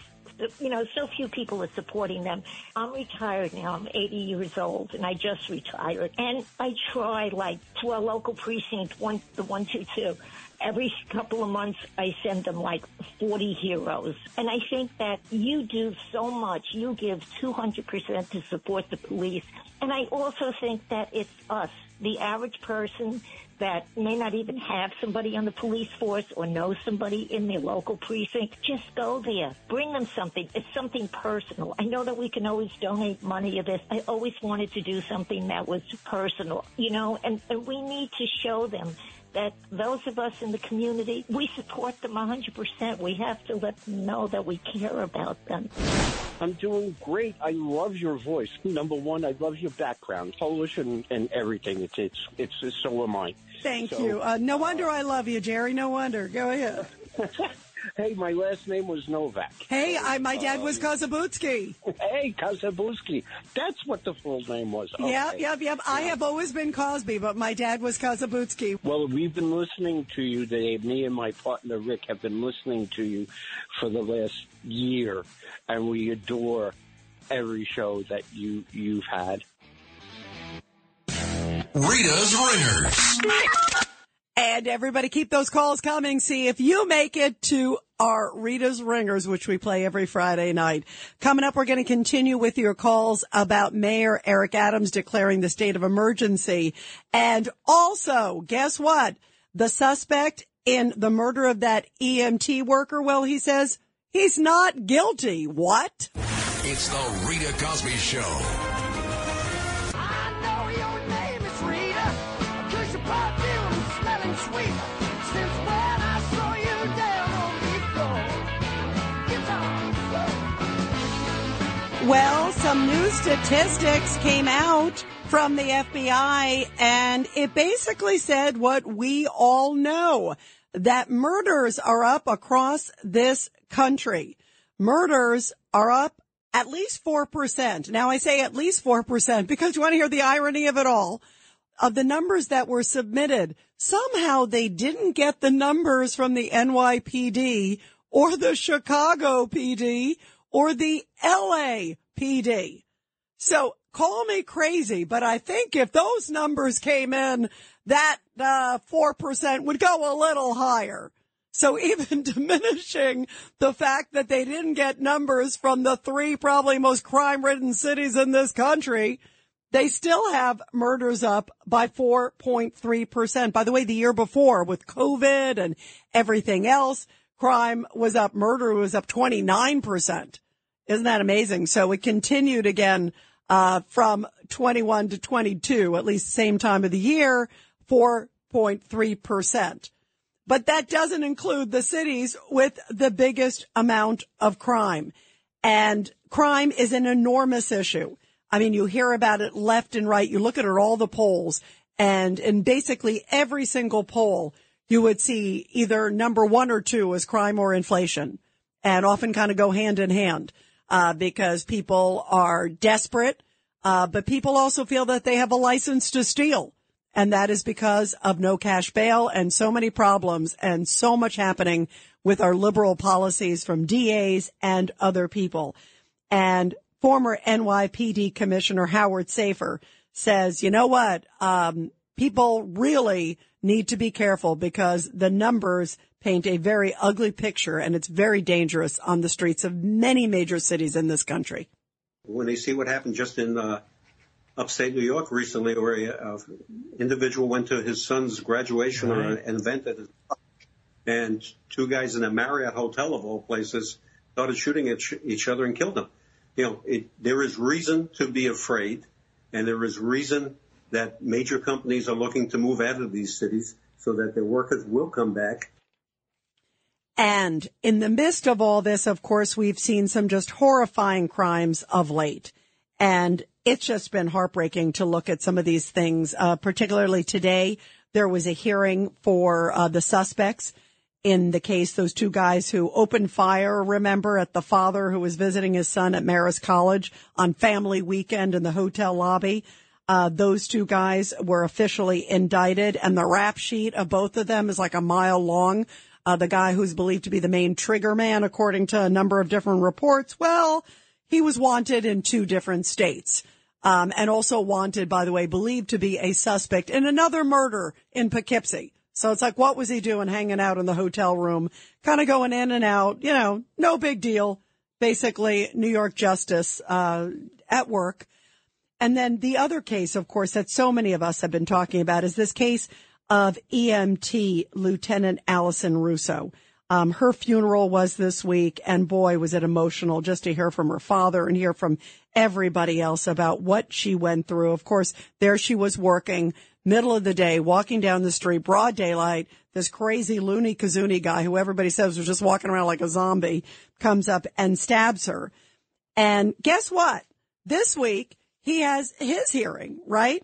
you know, so few people are supporting them. I'm retired now. I'm 80 years old, and I just retired. And I try, like, to our local precinct, one, the 122. Every couple of months, I send them like 40 heroes. And I think that you do so much. You give 200% to support the police. And I also think that it's us, the average person that may not even have somebody on the police force or know somebody in their local precinct, just go there. Bring them something. It's something personal. I know that we can always donate money or this. I always wanted to do something that was personal, you know, and, and we need to show them that those of us in the community, we support them 100%. We have to let them know that we care about them. I'm doing great. I love your voice. Number one, I love your background, Polish and, and everything. It's, it's, it's, it's so am I. Thank So- you. Uh, no wonder I love you, Jerry. No wonder. Go ahead. <laughs> Hey, my last name was Novak. Hey, oh, I, my dad was um, Kozabutsky. Hey, Kazabuski. That's what the full name was. Okay. Yep, yep, yep. I have always been Cosby, but my dad was Kozabutsky. Well, we've been listening to you today. Me and my partner Rick have been listening to you for the last year, and we adore every show that you you've had. Rita's Ringers. And everybody keep those calls coming. See if you make it to our Rita's Ringers, which we play every Friday night. Coming up, we're going to continue with your calls about Mayor Eric Adams declaring the state of emergency. And also, guess what? The suspect in the murder of that EMT worker, well, he says he's not guilty. What? It's the Rita Cosby Show. Well, some new statistics came out from the FBI and it basically said what we all know that murders are up across this country. Murders are up at least 4%. Now I say at least 4% because you want to hear the irony of it all. Of the numbers that were submitted, somehow they didn't get the numbers from the NYPD or the Chicago PD or the LAPD. So call me crazy, but I think if those numbers came in, that uh, 4% would go a little higher. So <laughs> even diminishing the fact that they didn't get numbers from the three probably most crime ridden cities in this country, they still have murders up by 4.3%. By the way, the year before with COVID and everything else, crime was up, murder was up 29%. Isn't that amazing? So it continued again, uh, from 21 to 22, at least same time of the year, 4.3%. But that doesn't include the cities with the biggest amount of crime. And crime is an enormous issue. I mean, you hear about it left and right. You look at it, all the polls and in basically every single poll, you would see either number one or two is crime or inflation and often kind of go hand in hand, uh, because people are desperate. Uh, but people also feel that they have a license to steal And that is because of no cash bail and so many problems and so much happening with our liberal policies from DAs and other people. And former NYPD Commissioner Howard Safir says, you know what? Um, people really need to be careful because the numbers paint a very ugly picture and it's very dangerous on the streets of many major cities in this country. When they see what happened just in uh, upstate New York recently, where an individual went to his son's graduation or an event at his and two guys in a Marriott hotel of all places started shooting at each other and killed them. You know, it, there is reason to be afraid, and there is reason that major companies are looking to move out of these cities so that their workers will come back And in the midst of all this, of course, we've seen some just horrifying crimes of late. And it's just been heartbreaking to look at some of these things. Uh, particularly today, there was a hearing for uh, the suspects in the case, those two guys who opened fire, remember, at the father who was visiting his son at Marist College on family weekend in the hotel lobby. Uh, those two guys were officially indicted and the rap sheet of both of them is like a mile long. Uh, the guy who's believed to be the main trigger man, according to a number of different reports. Well, he was wanted in two different states. Um, and also wanted, by the way, believed to be a suspect in another murder in Poughkeepsie. So it's like, what was he doing hanging out in the hotel room, kind of going in and out, you know, no big deal. Basically, New York justice, uh, at work. And then the other case, of course, that so many of us have been talking about is this case of EMT Lieutenant Alison Russo. Um, her funeral was this week, and boy, was it emotional just to hear from her father and hear from everybody else about what she went through. Of course, there she was working, middle of the day, walking down the street, broad daylight. This crazy loony kazoonie guy who everybody says was just walking around like a zombie comes up and stabs her. And guess what? This week, he has his hearing, right?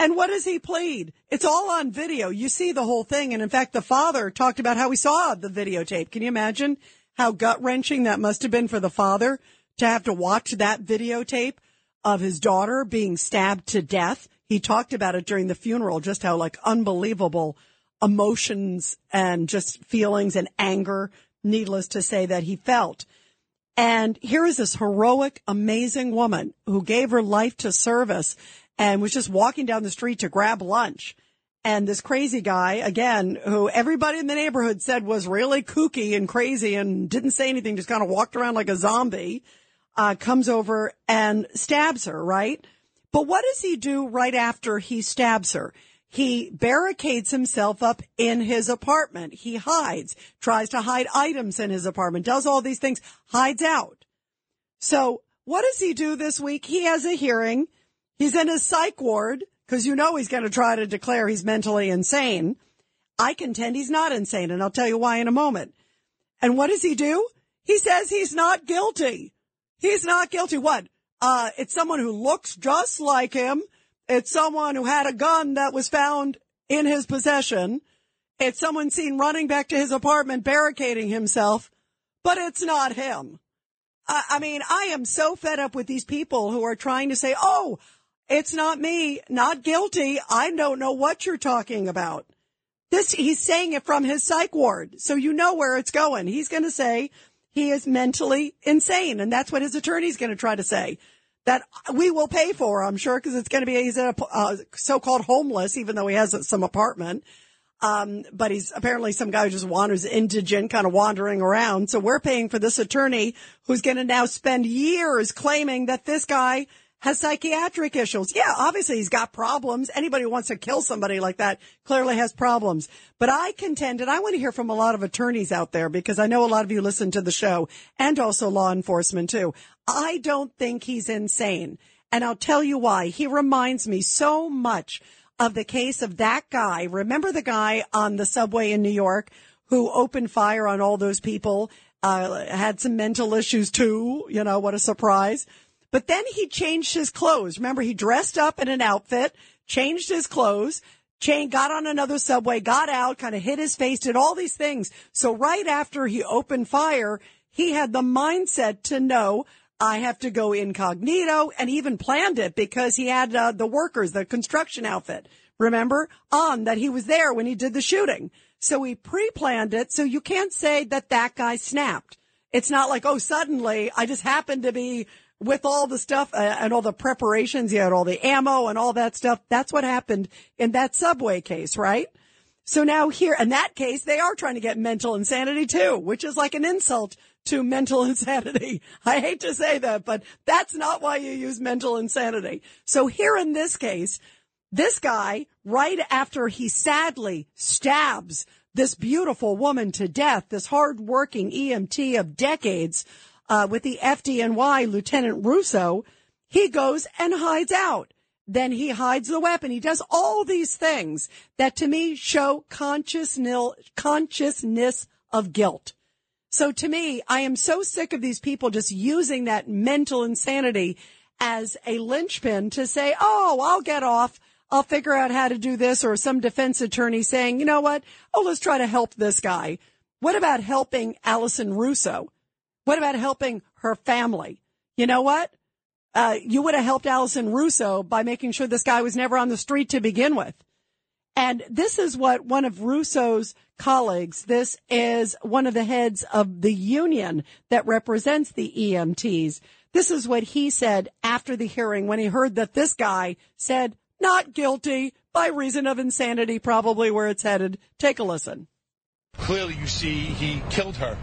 And what does he plead? It's all on video. You see the whole thing. And in fact, the father talked about how he saw the videotape. Can you imagine how gut wrenching that must have been for the father to have to watch that videotape of his daughter being stabbed to death? He talked about it during the funeral, just how like unbelievable emotions and just feelings and anger, needless to say, that he felt. And here is this heroic, amazing woman who gave her life to service and was just walking down the street to grab lunch. And this crazy guy, again, who everybody in the neighborhood said was really kooky and crazy and didn't say anything, just kind of walked around like a zombie, uh, comes over and stabs her, right? But what does he do right after he stabs her? He barricades himself up in his apartment. He hides, tries to hide items in his apartment, does all these things, hides out. So what does he do this week? He has a hearing. He's in his psych ward because you know he's going to try to declare he's mentally insane. I contend he's not insane and I'll tell you why in a moment. And what does he do? He says he's not guilty. He's not guilty. What? Uh, it's someone who looks just like him. It's someone who had a gun that was found in his possession. It's someone seen running back to his apartment, barricading himself, but it's not him. I, I mean, I am so fed up with these people who are trying to say, oh, it's not me, not guilty. I don't know what you're talking about. This, he's saying it from his psych ward. So you know where it's going. He's going to say he is mentally insane. And that's what his attorney's going to try to say that we will pay for, I'm sure, because it's going to be, he's a uh, so-called homeless, even though he has some apartment. Um, but he's apparently some guy who just wanders indigent, kind of wandering around. So we're paying for this attorney who's going to now spend years claiming that this guy has psychiatric issues. Yeah, obviously he's got problems. Anybody who wants to kill somebody like that clearly has problems. But I contend, and I want to hear from a lot of attorneys out there because I know a lot of you listen to the show and also law enforcement too. I don't think he's insane. And I'll tell you why. He reminds me so much of the case of that guy. Remember the guy on the subway in New York who opened fire on all those people, uh, had some mental issues too. You know, what a surprise. But then he changed his clothes. Remember, he dressed up in an outfit, changed his clothes, chain, got on another subway, got out, kind of hit his face, did all these things. So right after he opened fire, he had the mindset to know I have to go incognito and even planned it because he had uh, the workers, the construction outfit. remember, on that he was there when he did the shooting. So he pre-planned it. So you can't say that that guy snapped. It's not like, oh, suddenly I just happened to be with all the stuff uh, and all the preparations. You had all the ammo and all that stuff. That's what happened in that subway case, right? So now here, in that case, they are trying to get mental insanity too, which is like an insult to mental <laughs> insanity. I hate to say that, but that's not why you use mental insanity. So here in this case, this guy, right after he sadly stabs this beautiful woman to death, this hardworking EMT of decades, uh, with the FDNY, Lieutenant Russo, he goes and hides out. Then he hides the weapon. He does all these things that to me show consciousness, consciousness of guilt. So to me, I am so sick of these people just using that mental insanity as a linchpin to say, oh, I'll get off. I'll figure out how to do this or some defense attorney saying, you know what? Oh, let's try to help this guy. What about helping Alison Russo? What about helping her family? You know what? Uh, you would have helped Alison Russo by making sure this guy was never on the street to begin with. And this is what one of Russo's colleagues, this is one of the heads of the union that represents the EMTs. This is what he said after the hearing when he heard that this guy said not guilty by reason of insanity, probably where it's headed. Take a listen. Clearly, you see, he killed her.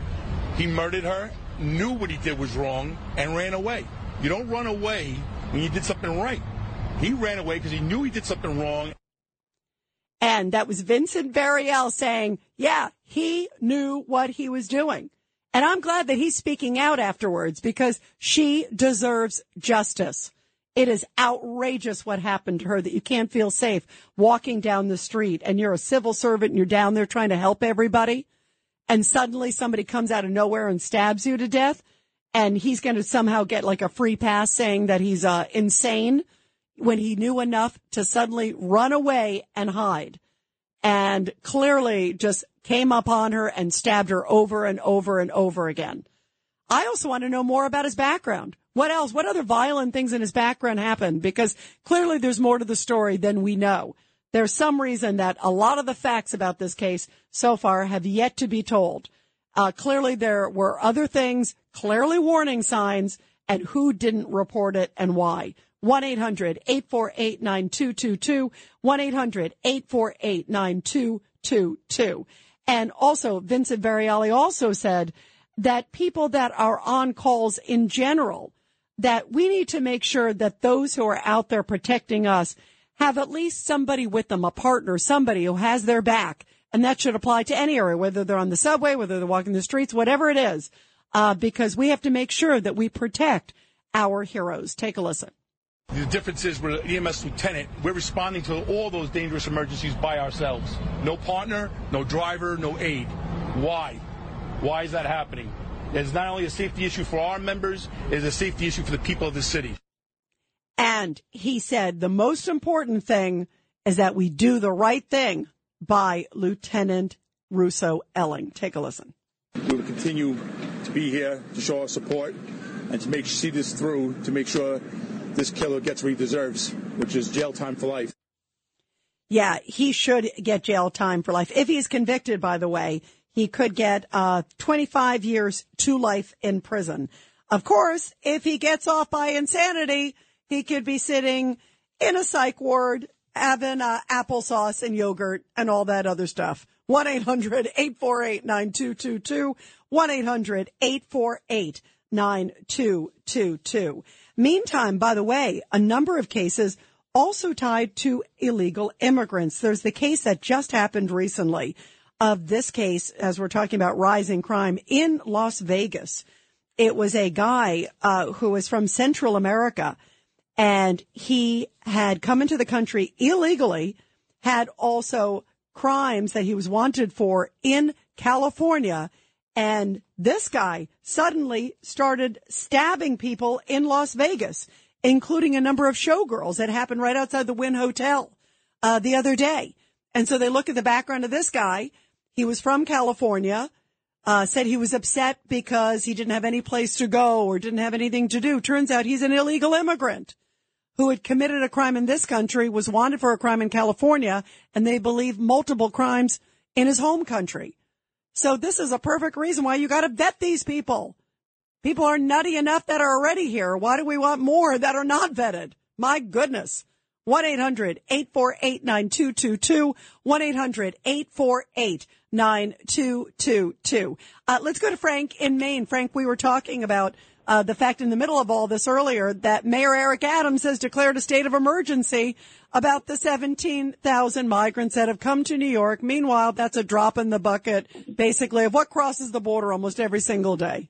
He murdered her, knew what he did was wrong, and ran away. You don't run away when you did something right. He ran away because he knew he did something wrong. And that was Vincent Variale saying, yeah, he knew what he was doing. And I'm glad that he's speaking out afterwards because she deserves justice. It is outrageous what happened to her that you can't feel safe walking down the street and you're a civil servant and you're down there trying to help everybody. And suddenly somebody comes out of nowhere and stabs you to death. And he's going to somehow get like a free pass saying that he's uh, insane when he knew enough to suddenly run away and hide and clearly just came up on her and stabbed her over and over and over again. I also want to know more about his background. What else? What other violent things in his background happened? Because clearly there's more to the story than we know. There's some reason that a lot of the facts about this case so far have yet to be told. Uh, clearly there were other things, clearly warning signs, and who didn't report it and why. 1-800-848-9222, 1-800-848-9222. And also, Vincent Variale also said that people that are on calls in general, that we need to make sure that those who are out there protecting us have at least somebody with them, a partner, somebody who has their back. And that should apply to any area, whether they're on the subway, whether they're walking the streets, whatever it is, uh, because we have to make sure that we protect our heroes. Take a listen. The difference is we're an EMS lieutenant. We're responding to all those dangerous emergencies by ourselves. No partner, no driver, no aid. Why? Why is that happening? It's not only a safety issue for our members, it's a safety issue for the people of the city. And he said the most important thing is that we do the right thing by Lieutenant Russo Elling. Take a listen. We will continue to be here to show our support and to make see this through to make sure this killer gets what he deserves, which is jail time for life. Yeah, he should get jail time for life. If he's convicted, by the way, he could get uh, 25 years to life in prison. Of course, if he gets off by insanity, he could be sitting in a psych ward having uh, applesauce and yogurt and all that other stuff. 1-800-848-9222. 1-800-848-9222. Meantime, by the way, a number of cases also tied to illegal immigrants. There's the case that just happened recently of this case, as we're talking about rising crime in Las Vegas. It was a guy uh, who was from Central America, and he had come into the country illegally, had also crimes that he was wanted for in California, and this guy suddenly started stabbing people in Las Vegas, including a number of showgirls that happened right outside the Wynn Hotel uh, the other day. And so they look at the background of this guy. He was from California, uh, said he was upset because he didn't have any place to go or didn't have anything to do. Turns out he's an illegal immigrant who had committed a crime in this country was wanted for a crime in California, and they believe multiple crimes in his home country. So this is a perfect reason why you got to vet these people. People are nutty enough that are already here. Why do we want more that are not vetted? My goodness. 1-800-848-9222. 1-800-848-9222. Uh, let's go to Frank in Maine. Frank, we were talking about uh, the fact in the middle of all this earlier that Mayor Eric Adams has declared a state of emergency about the 17,000 migrants that have come to New York. Meanwhile, that's a drop in the bucket, basically, of what crosses the border almost every single day.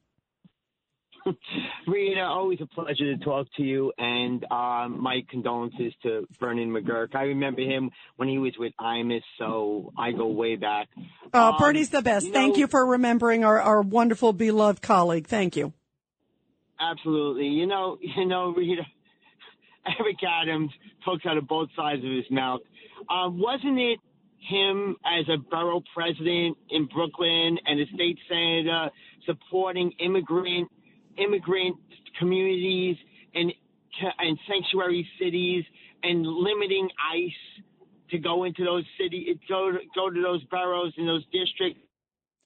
Rita, always a pleasure to talk to you, and um, my condolences to Bernie McGuirk. I remember him when he was with Imus, so I go way back. Uh, Um, Bernie's the best. you Thank know- you for remembering our, our wonderful, beloved colleague. Thank you. Absolutely. You know, <laughs> you know, Rita, <laughs> Eric Adams talks out of both sides of his mouth. Um, wasn't it him as a borough president in Brooklyn and a state senator supporting immigrant immigrant communities and and sanctuary cities and limiting ICE to go into those city go to, go to those boroughs and those districts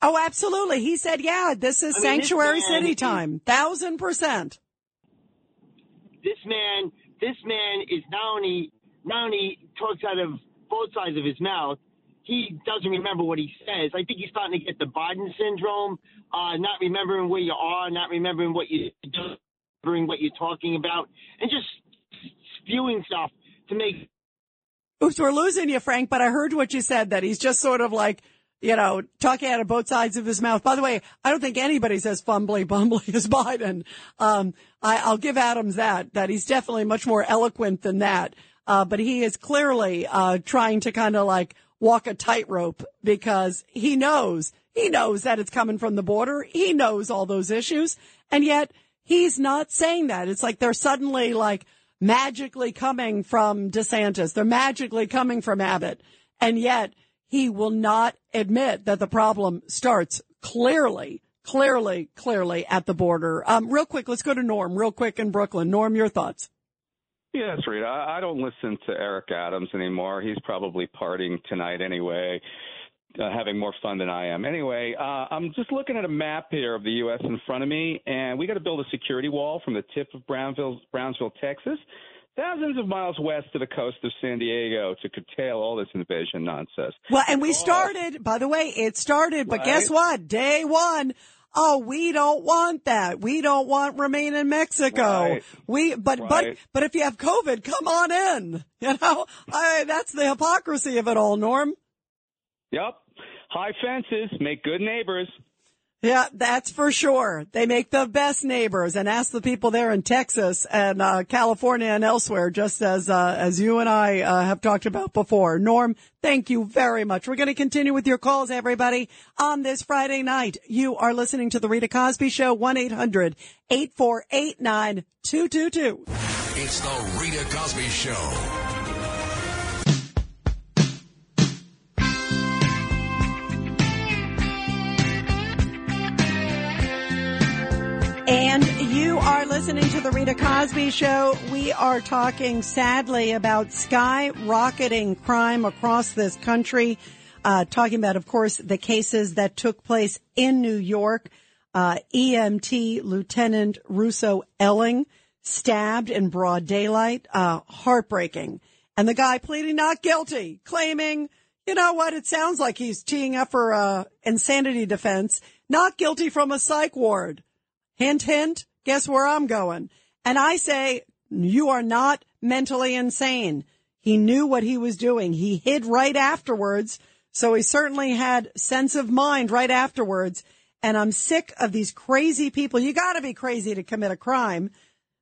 Oh, absolutely. He said, yeah, this is I mean, this sanctuary man city time. Thousand percent. this man, this man is not only not only talks out of both sides of his mouth, he doesn't remember what he says. I think he's starting to get the Biden syndrome, uh, not remembering where you are, not remembering what you do, remembering what you're talking about, and just spewing stuff to make Oops, we're losing you, Frank, but I heard what you said that he's just sort of like, you know, talking out of both sides of his mouth. By the way, I don't think anybody says fumbly bumbly as Biden. Um, I, I'll give Adams that, that he's definitely much more eloquent than that. Uh, but he is clearly, uh, trying to kind of like walk a tightrope because he knows, he knows that it's coming from the border. He knows all those issues. And yet he's not saying that. It's like they're suddenly like magically coming from DeSantis. They're magically coming from Abbott. And yet he will not admit that the problem starts clearly, clearly, clearly at the border. Um, real quick, let's go to Norm real quick in Brooklyn. Norm, your thoughts. That's right. I, don't listen to Eric Adams anymore. He's probably partying tonight anyway, uh, having more fun than I am. Anyway, uh, I'm just looking at a map here of the U.S. in front of me, and we got to build a security wall from the tip of Brownsville, Texas, thousands of miles west to the coast of San Diego to curtail all this invasion nonsense. Well, and we started, by the way, it started, but guess what? Day one. Oh, we don't want that. We don't want remain in Mexico. Right. We, but, but, but if you have COVID, come on in. <laughs> You know, I, that's the hypocrisy of it all, Norm. Yep. High fences make good neighbors. Yeah, that's for sure. They make the best neighbors and ask the people there in Texas and uh, California and elsewhere, just as uh, as you and I uh, have talked about before. Norm, thank you very much. We're going to continue with your calls, everybody, on this Friday night. You are listening to the Rita Cosby Show, 1-800-848-9222. It's the Rita Cosby Show. And you are listening to the Rita Cosby Show. We are talking sadly about skyrocketing crime across this country. Uh, talking about, of course, the cases that took place in New York. Uh, EMT Lieutenant Russo Elling stabbed in broad daylight. Uh, heartbreaking. And the guy pleading not guilty, claiming, you know what? It sounds like he's teeing up for uh, insanity defense. Not guilty from a psych ward. Hint, hint. Guess where I'm going? And I say, you are not mentally insane. He knew what he was doing. He hid right afterwards. So he certainly had sense of mind right afterwards. And I'm sick of these crazy people. You gotta be crazy to commit a crime,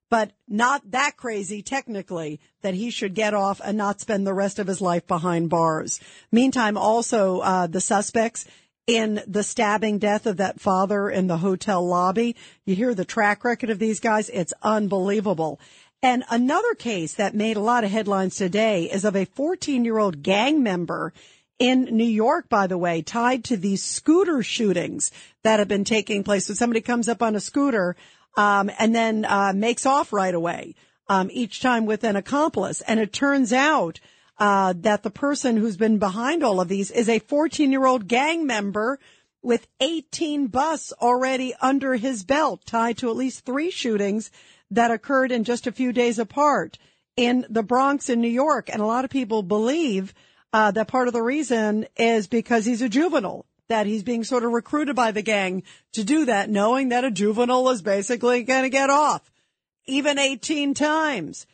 but not that crazy technically that he should get off and not spend the rest of his life behind bars. Meantime, also, uh, the suspects in the stabbing death of that father in the hotel lobby. You hear the track record of these guys. It's unbelievable. And another case that made a lot of headlines today is of a 14 year old gang member in New York, by the way, tied to these scooter shootings that have been taking place. So somebody comes up on a scooter, um, and then, uh, makes off right away. um, each time with an accomplice. And it turns out uh, that the person who's been behind all of these is a 14 year old gang member with 18 busts already under his belt, tied to at least three shootings that occurred in just a few days apart in the Bronx in New York. And a lot of people believe uh, that part of the reason is because he's a juvenile, that he's being sort of recruited by the gang to do that, knowing that a juvenile is basically going to get off even 18 times.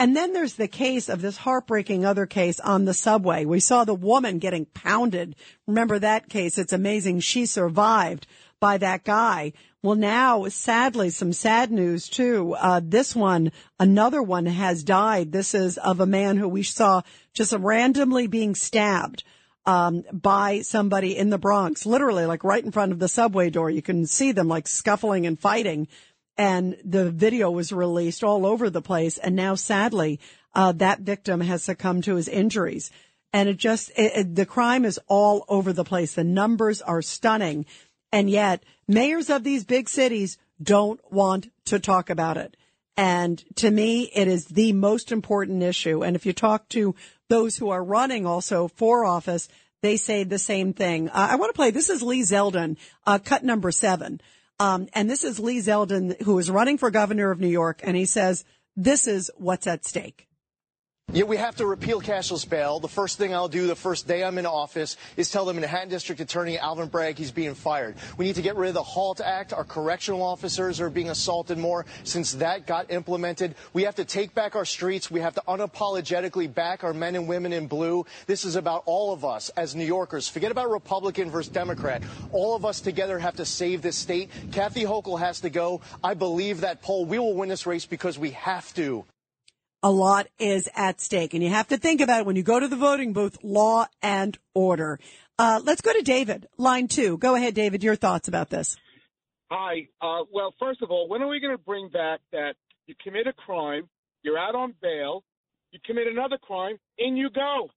And then there's the case of this heartbreaking other case on the subway. We saw the woman getting pounded. Remember that case? It's amazing. She survived by that guy. Well, now, sadly, some sad news too. Uh, this one, another one has died. This is of a man who we saw just randomly being stabbed. Um, by somebody in the Bronx, literally like right in front of the subway door. You can see them like scuffling and fighting and the video was released all over the place. And now, sadly, uh, that victim has succumbed to his injuries. And it just, it, it, the crime is all over the place. The numbers are stunning. And yet, mayors of these big cities don't want to talk about it. And to me, it is the most important issue. And if you talk to those who are running also for office, they say the same thing. Uh, I want to play. This is Lee Zeldin, uh, cut number seven. Um, and this is Lee Zeldin, who is running for governor of New York, and he says, this is what's at stake. Yeah, we have to repeal cashless bail. The first thing I'll do the first day I'm in office is tell the Manhattan District Attorney Alvin Bragg he's being fired. We need to get rid of the HALT Act. Our correctional officers are being assaulted more since that got implemented. We have to take back our streets. We have to unapologetically back our men and women in blue. This is about all of us as New Yorkers. Forget about Republican versus Democrat. All of us together have to save this state. Kathy Hochul has to go. I believe that poll. We will win this race because we have to a lot is at stake. And you have to think about it when you go to the voting booth, law and order. Uh, let's go to David, line two. Go ahead, David, your thoughts about this. Hi. Uh, well, first of all, when are we going to bring back that you commit a crime, you're out on bail, you commit another crime, in you go?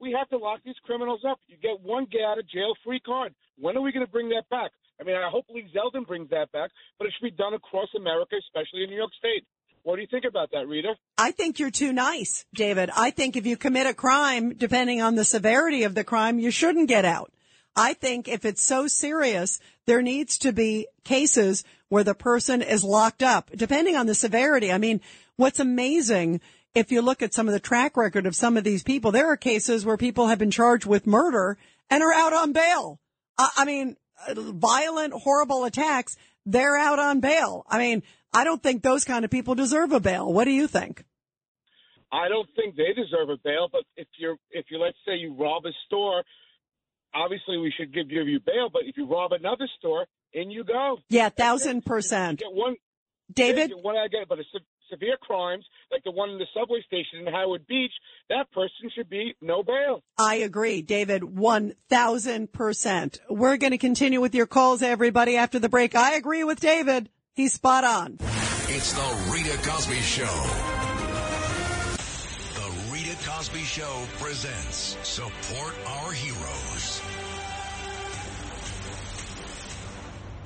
We have to lock these criminals up. You get one get out of jail free card. When are we going to bring that back? I mean, I hope Lee Zeldin brings that back, but it should be done across America, especially in New York State. What do you think about that, Rita? I think you're too nice, David. I think if you commit a crime, depending on the severity of the crime, you shouldn't get out. I think if it's so serious, there needs to be cases where the person is locked up, depending on the severity. I mean, what's amazing, if you look at some of the track record of some of these people, there are cases where people have been charged with murder and are out on bail. I, mean, violent, horrible attacks, they're out on bail. I mean, I don't think those kind of people deserve a bail. What do you think? I don't think they deserve a bail, but if you're if you let's say you rob a store, obviously we should give, give you bail. But if you rob another store, in you go. Yeah, thousand percent. Get one, David. Get one I get, but a se- severe crimes like the one in the subway station in Howard Beach, that person should be no bail. I agree, David, one thousand percent. We're going to continue with your calls, everybody, after the break. I agree with David. He's spot on. It's the Rita Cosby Show. The Rita Cosby Show presents Support Our Heroes.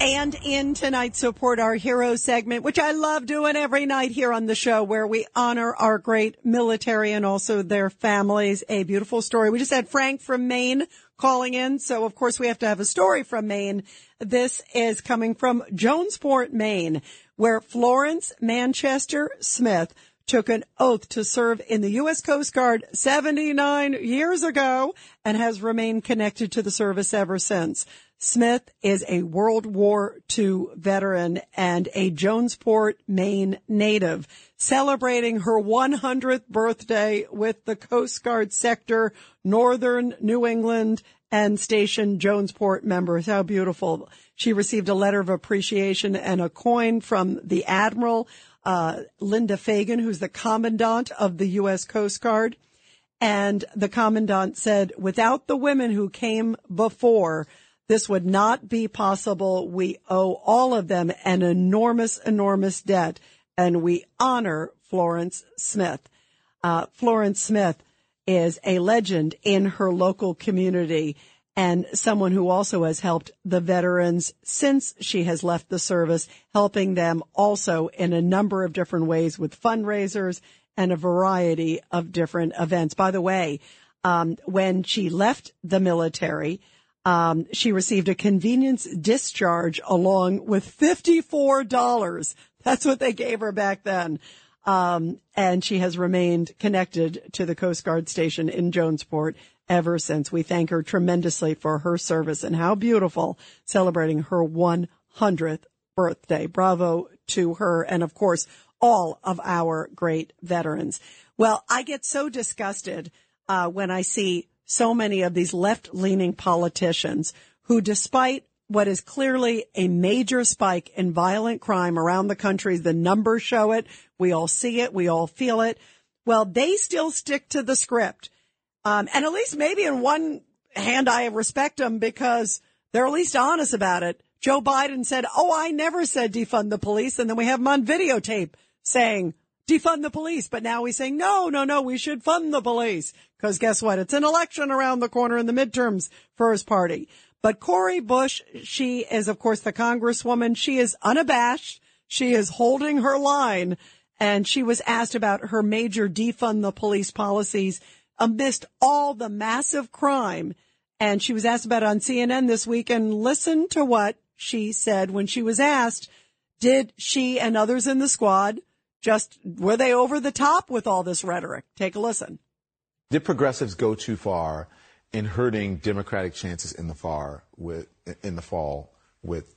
And in tonight's Support Our Heroes segment, which I love doing every night here on the show, where we honor our great military and also their families. A beautiful story. We just had Frank from Maine calling in. So of course we have to have a story from Maine. This is coming from Jonesport, Maine, where Florence Manchester Smith took an oath to serve in the U.S. Coast Guard 79 years ago and has remained connected to the service ever since. Smith is a World War II veteran and a Jonesport, Maine native, celebrating her 100th birthday with the Coast Guard sector, Northern New England and Station Jonesport members. How beautiful. She received a letter of appreciation and a coin from the Admiral, uh, Linda Fagan, who's the Commandant of the U.S. Coast Guard. And the Commandant said, without the women who came before, this would not be possible. We owe all of them an enormous, enormous debt, and we honor Florence Smith. Uh, Florence Smith is a legend in her local community. and someone who also has helped the veterans since she has left the service, helping them also in a number of different ways with fundraisers and a variety of different events. By the way, um, when she left the military, um, she received a convenience discharge along with $54. <laughs> That's what they gave her back then. Um, and she has remained connected to the Coast Guard station in Jonesport ever since. We thank her tremendously for her service and how beautiful celebrating her 100th birthday. Bravo to her. And of course, all of our great veterans. Well, I get so disgusted, uh, when I see so many of these left leaning politicians who, despite what is clearly a major spike in violent crime around the country, the numbers show it. We all see it. We all feel it. Well, they still stick to the script. Um, and at least maybe in one hand, I respect them because they're at least honest about it. Joe Biden said, Oh, I never said defund the police. And then we have him on videotape saying defund the police. But now he's saying, no, no, no, we should fund the police. Cause guess what? It's an election around the corner in the midterms for his party. But Cori Bush, she is, of course, the congresswoman. She is unabashed. She is holding her line. And she was asked about her major defund the police policies amidst all the massive crime. And she was asked about on CNN this week and listen to what she said when she was asked, did she and others in the squad just, were they over the top with all this rhetoric? Take a listen. Did progressives go too far in hurting Democratic chances in the far with in the fall with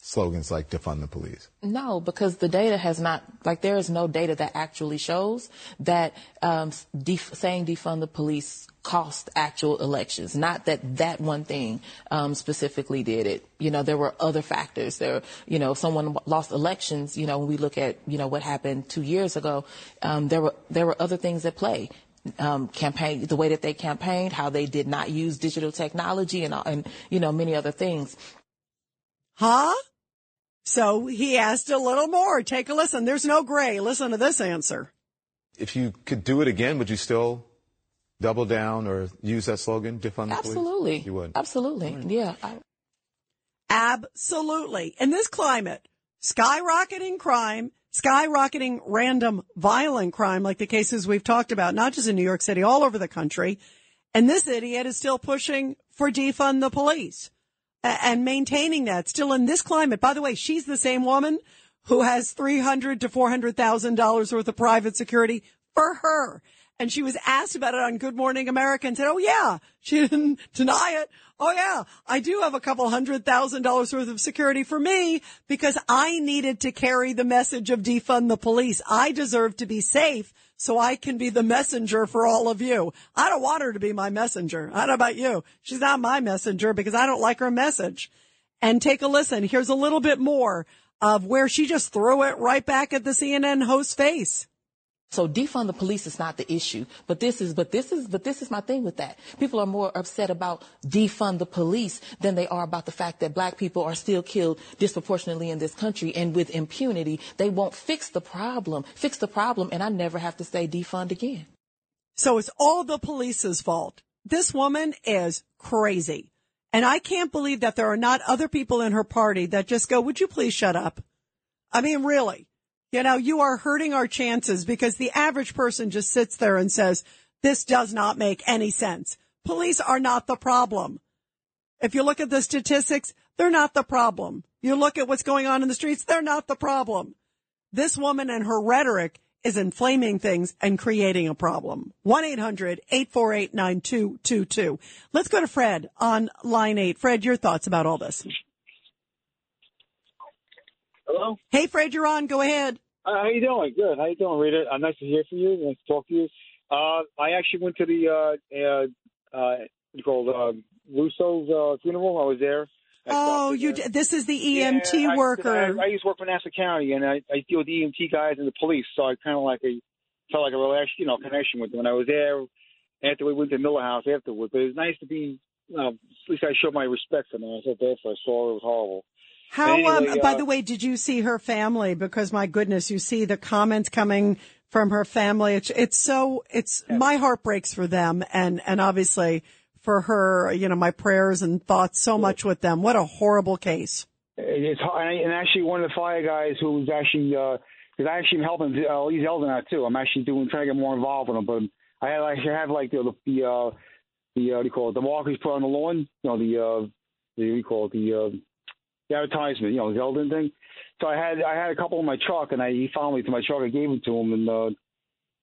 slogans like defund the police? No, because the data has not, like, there is no data that actually shows that um, def- saying defund the police cost actual elections. Not that that one thing um, specifically did it. You know, there were other factors. There, you know, someone lost elections. You know, when we look at you know what happened two years ago, um, there were there were other things at play um, campaign, the way that they campaigned, how they did not use digital technology, and and you know many other things. Huh? So he asked a little more. Take a listen. There's no gray. Listen to this answer. If you could do it again, would you still double down or use that slogan, defund the police? Absolutely. You would. Absolutely. Yeah. I- Absolutely. In this climate, skyrocketing crime, skyrocketing random violent crime, like the cases we've talked about, not just in New York City, all over the country. And this idiot is still pushing for defund the police and maintaining that still in this climate. By the way, she's the same woman who has 300 to $400,000 worth of private security for her. And she was asked about it on Good Morning America and said, Oh yeah, she didn't <laughs> deny it. Oh yeah, I do have a couple hundred thousand dollars worth of security for me because I needed to carry the message of defund the police. I deserve to be safe so I can be the messenger for all of you. I don't want her to be my messenger. I don't know about you. She's not my messenger because I don't like her message. And take a listen. Here's a little bit more of where she just threw it right back at the CNN host's face. So defund the police is not the issue, but this is, but this is, but this is my thing with that. People are more upset about defund the police than they are about the fact that black people are still killed disproportionately in this country and with impunity. They won't fix the problem, fix the problem, and I never have to say defund again. So it's all the police's fault. This woman is crazy. And I can't believe that there are not other people in her party that just go, would you please shut up? I mean, really, you know, you are hurting our chances because the average person just sits there and says, this does not make any sense. Police are not the problem. If you look at the statistics, they're not the problem. You look at what's going on in the streets, they're not the problem. This woman and her rhetoric is inflaming things and creating a problem. 1-800-848-9222. Let's go to Fred on line eight. Fred, your thoughts about all this. Hello. Hey, Fred, you're on. Go ahead. Uh, how you doing? Good. How you doing, Rita? Uh, nice to hear from you. Nice to talk to you. Uh, I actually went to the uh, uh, uh, called uh, Russo's uh, funeral. I was there. I Oh, you, d- this is the EMT Yeah, worker. I, I used to work for Nassau County, and I, I deal with the EMT guys and the police, so I kind of like a felt like a relation, you know, connection with them. And I was there after we went to Miller House afterwards, but it was nice to be. Uh, at least I showed my respect for them. I was there for I saw it was horrible. How, Anyway, um, by uh, the way, did you see her family? Because my goodness, you see the comments coming from her family. It's, it's so, it's, my heart breaks for them and, and obviously for her. You know, my prayers and thoughts so much with them. What a horrible case. It's and actually one of the fire guys who was actually because I actually am helping. Uh, he's elder now too. I'm actually doing trying to get more involved with him. But I actually have like the the uh, the uh, what do you call it? The markers put on the lawn. You know the uh, the what do you call it? The uh, the advertisement. You know the Zeldin thing. So I had I had a couple in my truck, and I he found me to my truck. I gave them to him, and uh,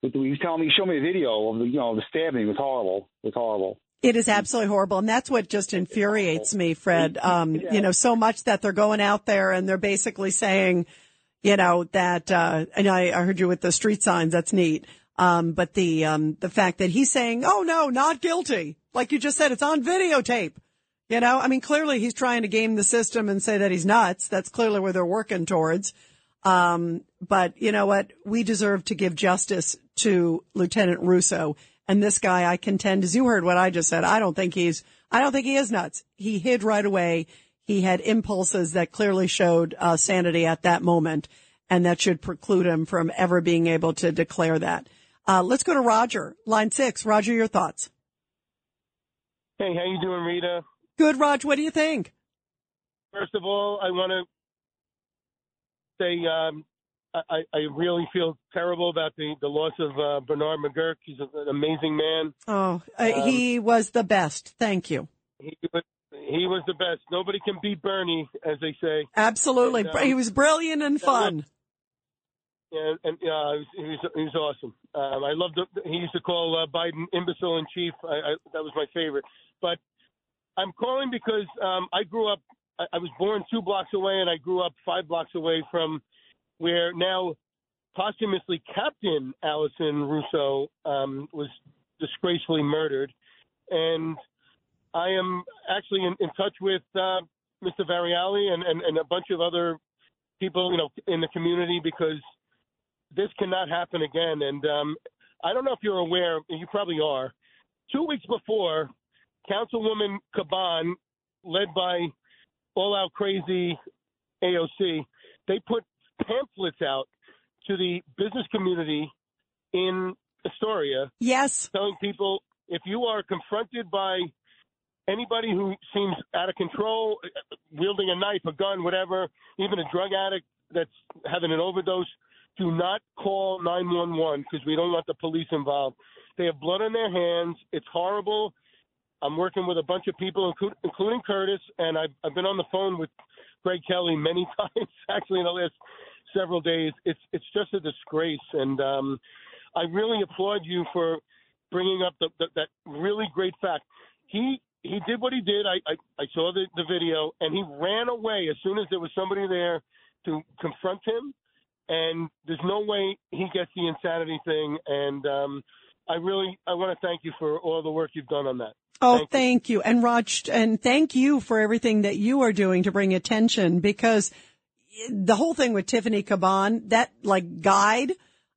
he was telling me, he showed me a video of the you know the stabbing. It was horrible. It was horrible. It is absolutely horrible. And that's what just infuriates me, Fred. <laughs> Um, you know, so much that they're going out there and they're basically saying, you know, that, uh, and I, I heard you with the street signs. That's neat. Um, but the, um, the fact that he's saying, oh no, not guilty. Like you just said, it's on videotape. You know, I mean, clearly he's trying to game the system and say that he's nuts. That's clearly where they're working towards. Um, but you know what? We deserve to give justice to Lieutenant Russo and this guy, I contend, as you heard what I just said, I don't think he's, I don't think he is nuts. He hid right away. He had impulses that clearly showed uh, sanity at that moment, and that should preclude him from ever being able to declare that. Uh, let's go to Roger, line six. Roger, your thoughts. Hey, how you doing, Rita? Good, Raj. What do you think? First of all, I want to say um, I, I really feel terrible about the, the loss of uh, Bernard McGuirk. He's an amazing man. Oh, uh, um, he was the best. Thank you. He was, he was the best. Nobody can beat Bernie, as they say. Absolutely. And, um, he was brilliant and fun. Yeah, and uh, he was he was awesome. Um, I loved. The, he used to call uh, Biden imbecile in chief. I, I, that was my favorite. But I'm calling because um, I grew up. I, was born two blocks away, and I grew up five blocks away from where now posthumously Captain Alison Russo um, was disgracefully murdered. And I am actually in, in touch with uh, Mr. Variale and, and, and a bunch of other people, you know, in the community because this cannot happen again. And um, I don't know if you're aware, you probably are. Two weeks before, Councilwoman Caban, led by All Out Crazy AOC, they put pamphlets out to the business community in Astoria. Yes. Telling people if you are confronted by anybody who seems out of control, wielding a knife, a gun, whatever, even a drug addict that's having an overdose, do not call 911 because we don't want the police involved. They have blood on their hands. It's horrible. I'm working with a bunch of people, including Curtis, and I've, I've been on the phone with Greg Kelly many <laughs> times, actually, in the last several days. It's it's just a disgrace, and um, I really applaud you for bringing up the, the, that really great fact. He he did what he did. I I, I saw the, the video, and he ran away as soon as there was somebody there to confront him. And there's no way he gets the insanity thing. And um, I really I want to thank you for all the work you've done on that. Oh, thank, thank you. you. And Raj, and thank you for everything that you are doing to bring attention because the whole thing with Tiffany Caban, that like guide,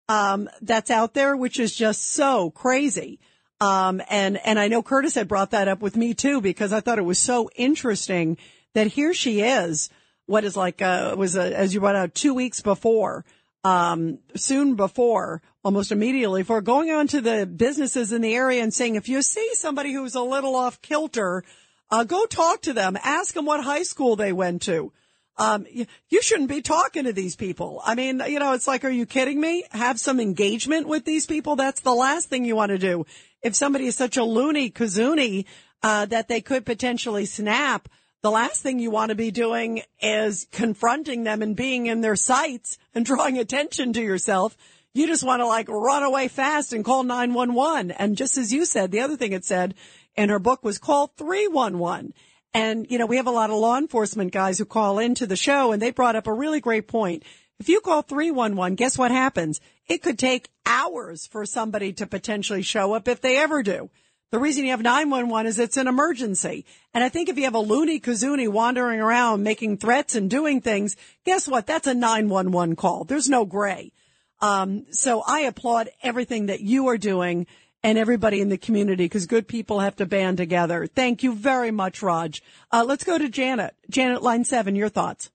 um, that's out there, which is just so crazy. Um, and, and I know Curtis had brought that up with me too, because I thought it was so interesting that here she is, what is like, uh, was a, as you brought out two weeks before, um, soon before, almost immediately for going on to the businesses in the area and saying, if you see somebody who's a little off kilter, uh, go talk to them, ask them what high school they went to. Um, you shouldn't be talking to these people. I mean, you know, it's like, are you kidding me? Have some engagement with these people. That's the last thing you want to do. If somebody is such a loony kazoonie, uh, that they could potentially snap, the last thing you want to be doing is confronting them and being in their sights and <laughs> drawing attention to yourself. You just want to like run away fast and call 911. And just as you said, the other thing it said in her book was call 311. And, you know, we have a lot of law enforcement guys who call into the show and they brought up a really great point. If you call 311, guess what happens? It could take hours for somebody to potentially show up if they ever do. The reason you have 911 is it's an emergency. And I think if you have a loony kazoonie wandering around making threats and doing things, guess what? That's a 911 call. There's no gray. Um, so I applaud everything that you are doing and everybody in the community because good people have to band together. Thank you very much, Raj. Uh, let's go to Janet. Janet, line seven, your thoughts.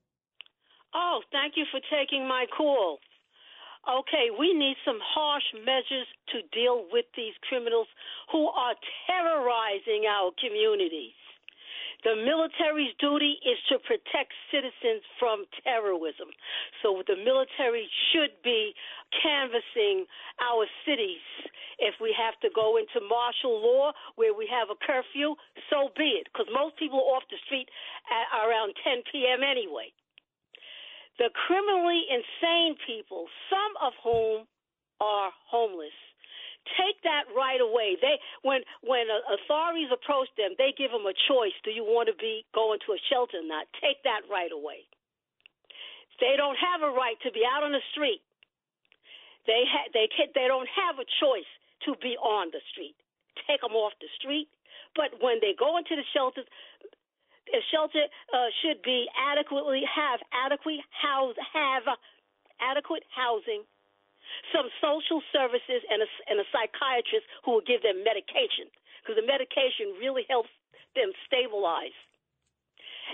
Oh, thank you for taking my call. Okay, we need some harsh measures to deal with these criminals who are terrorizing our communities. The military's duty is to protect citizens from terrorism. So the military should be canvassing our cities. If we have to go into martial law where we have a curfew, so be it, because most people are off the street at around 10 p.m. anyway. The criminally insane people, some of whom are homeless, take that right away. They when when uh, authorities approach them, they give them a choice: do you want to be going to a shelter or not? Take that right away. They don't have a right to be out on the street. They ha- they can- they don't have a choice to be on the street. Take them off the street. But when they go into the shelters, a shelter uh, should be adequately have adequate house have adequate housing some social services and a, and a psychiatrist who will give them medication because the medication really helps them stabilize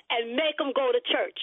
and make them go to church.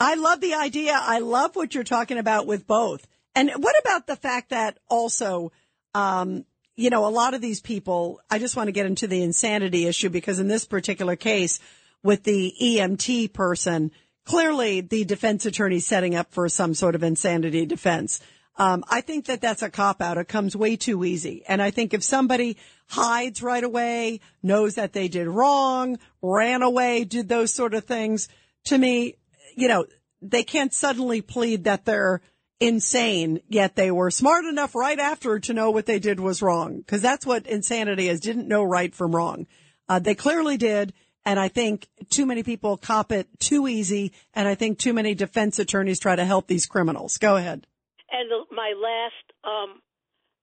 I love the idea. I love what you're talking about with both. And what about the fact that also, um, you know, a lot of these people, I just want to get into the insanity issue because in this particular case with the EMT person, clearly the defense attorney setting up for some sort of insanity defense. Um, I think that that's a cop out. It comes way too easy. And I think if somebody hides right away, knows that they did wrong, ran away, did those sort of things, to me, you know, they can't suddenly plead that they're insane, yet they were smart enough right after to know what they did was wrong. Cause that's what insanity is, didn't know right from wrong. Uh, they clearly did. And I think too many people cop it too easy. And I think too many defense attorneys try to help these criminals. Go ahead. And the, my last um,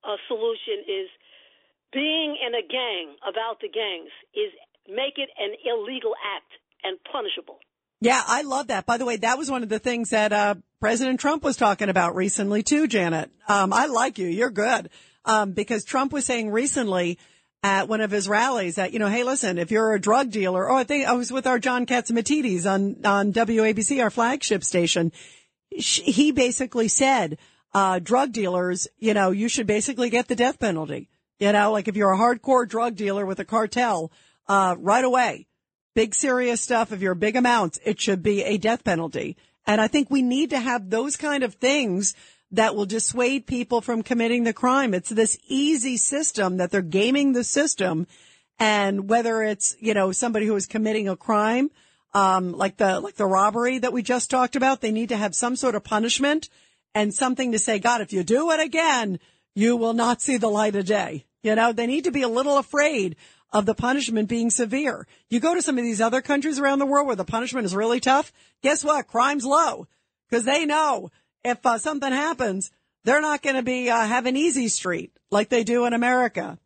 uh, solution is being in a gang about the gangs is make it an illegal act and punishable. Yeah, I love that. By the way, that was one of the things that uh, President Trump was talking about recently too, Janet. Um, I like you. You're good. Um, because Trump was saying recently at one of his rallies that, you know, hey, listen, if you're a drug dealer, oh, I think I was with our John Catsimatidis on, on WABC, our flagship station. He basically said, uh, drug dealers, you know, you should basically get the death penalty. You know, like if you're a hardcore drug dealer with a cartel, uh, right away, big serious stuff. If you're big amounts, it should be a death penalty. And I think we need to have those kind of things that will dissuade people from committing the crime. It's this easy system that they're gaming the system. And whether it's, you know, somebody who is committing a crime, um, like the, like the robbery that we just talked about, they need to have some sort of punishment and something to say, God, if you do it again, you will not see the light of day. You know, they need to be a little afraid of the punishment being severe. You go to some of these other countries around the world where the punishment is really tough. Guess what? Crime's low because they know if uh, something happens, they're not going to be uh, have an easy street like they do in America.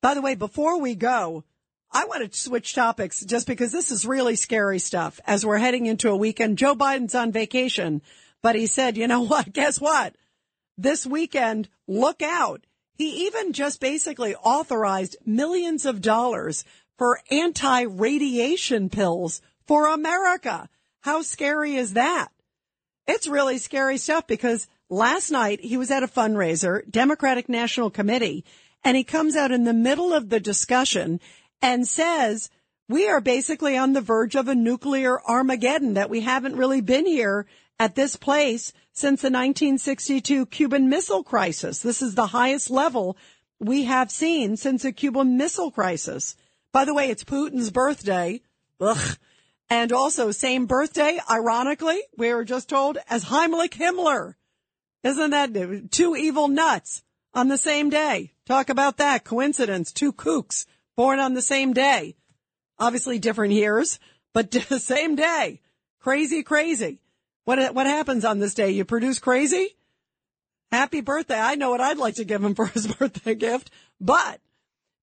By the way, before we go, I want to switch topics just because this is really scary stuff as we're heading into a weekend. Joe Biden's on vacation. But he said, you know what? <laughs> Guess what? This weekend, look out. He even just basically authorized millions of dollars for anti-radiation pills for America. How scary is that? It's really scary stuff because last night he was at a fundraiser, Democratic National Committee, and he comes out in the middle of the discussion and says, we are basically on the verge of a nuclear Armageddon that we haven't really been here at this place since the 1962 Cuban Missile Crisis. This is the highest level we have seen since the Cuban Missile Crisis. By the way, it's Putin's birthday. Ugh. And also same birthday, ironically, we were just told as Heinrich Himmler. Isn't that two evil nuts on the same day? Talk about that coincidence. Two kooks born on the same day. Obviously different years, but <laughs> the same day. Crazy, crazy. What, what happens on this day? You produce crazy? Happy birthday. I know what I'd like to give him for his <laughs> birthday gift, but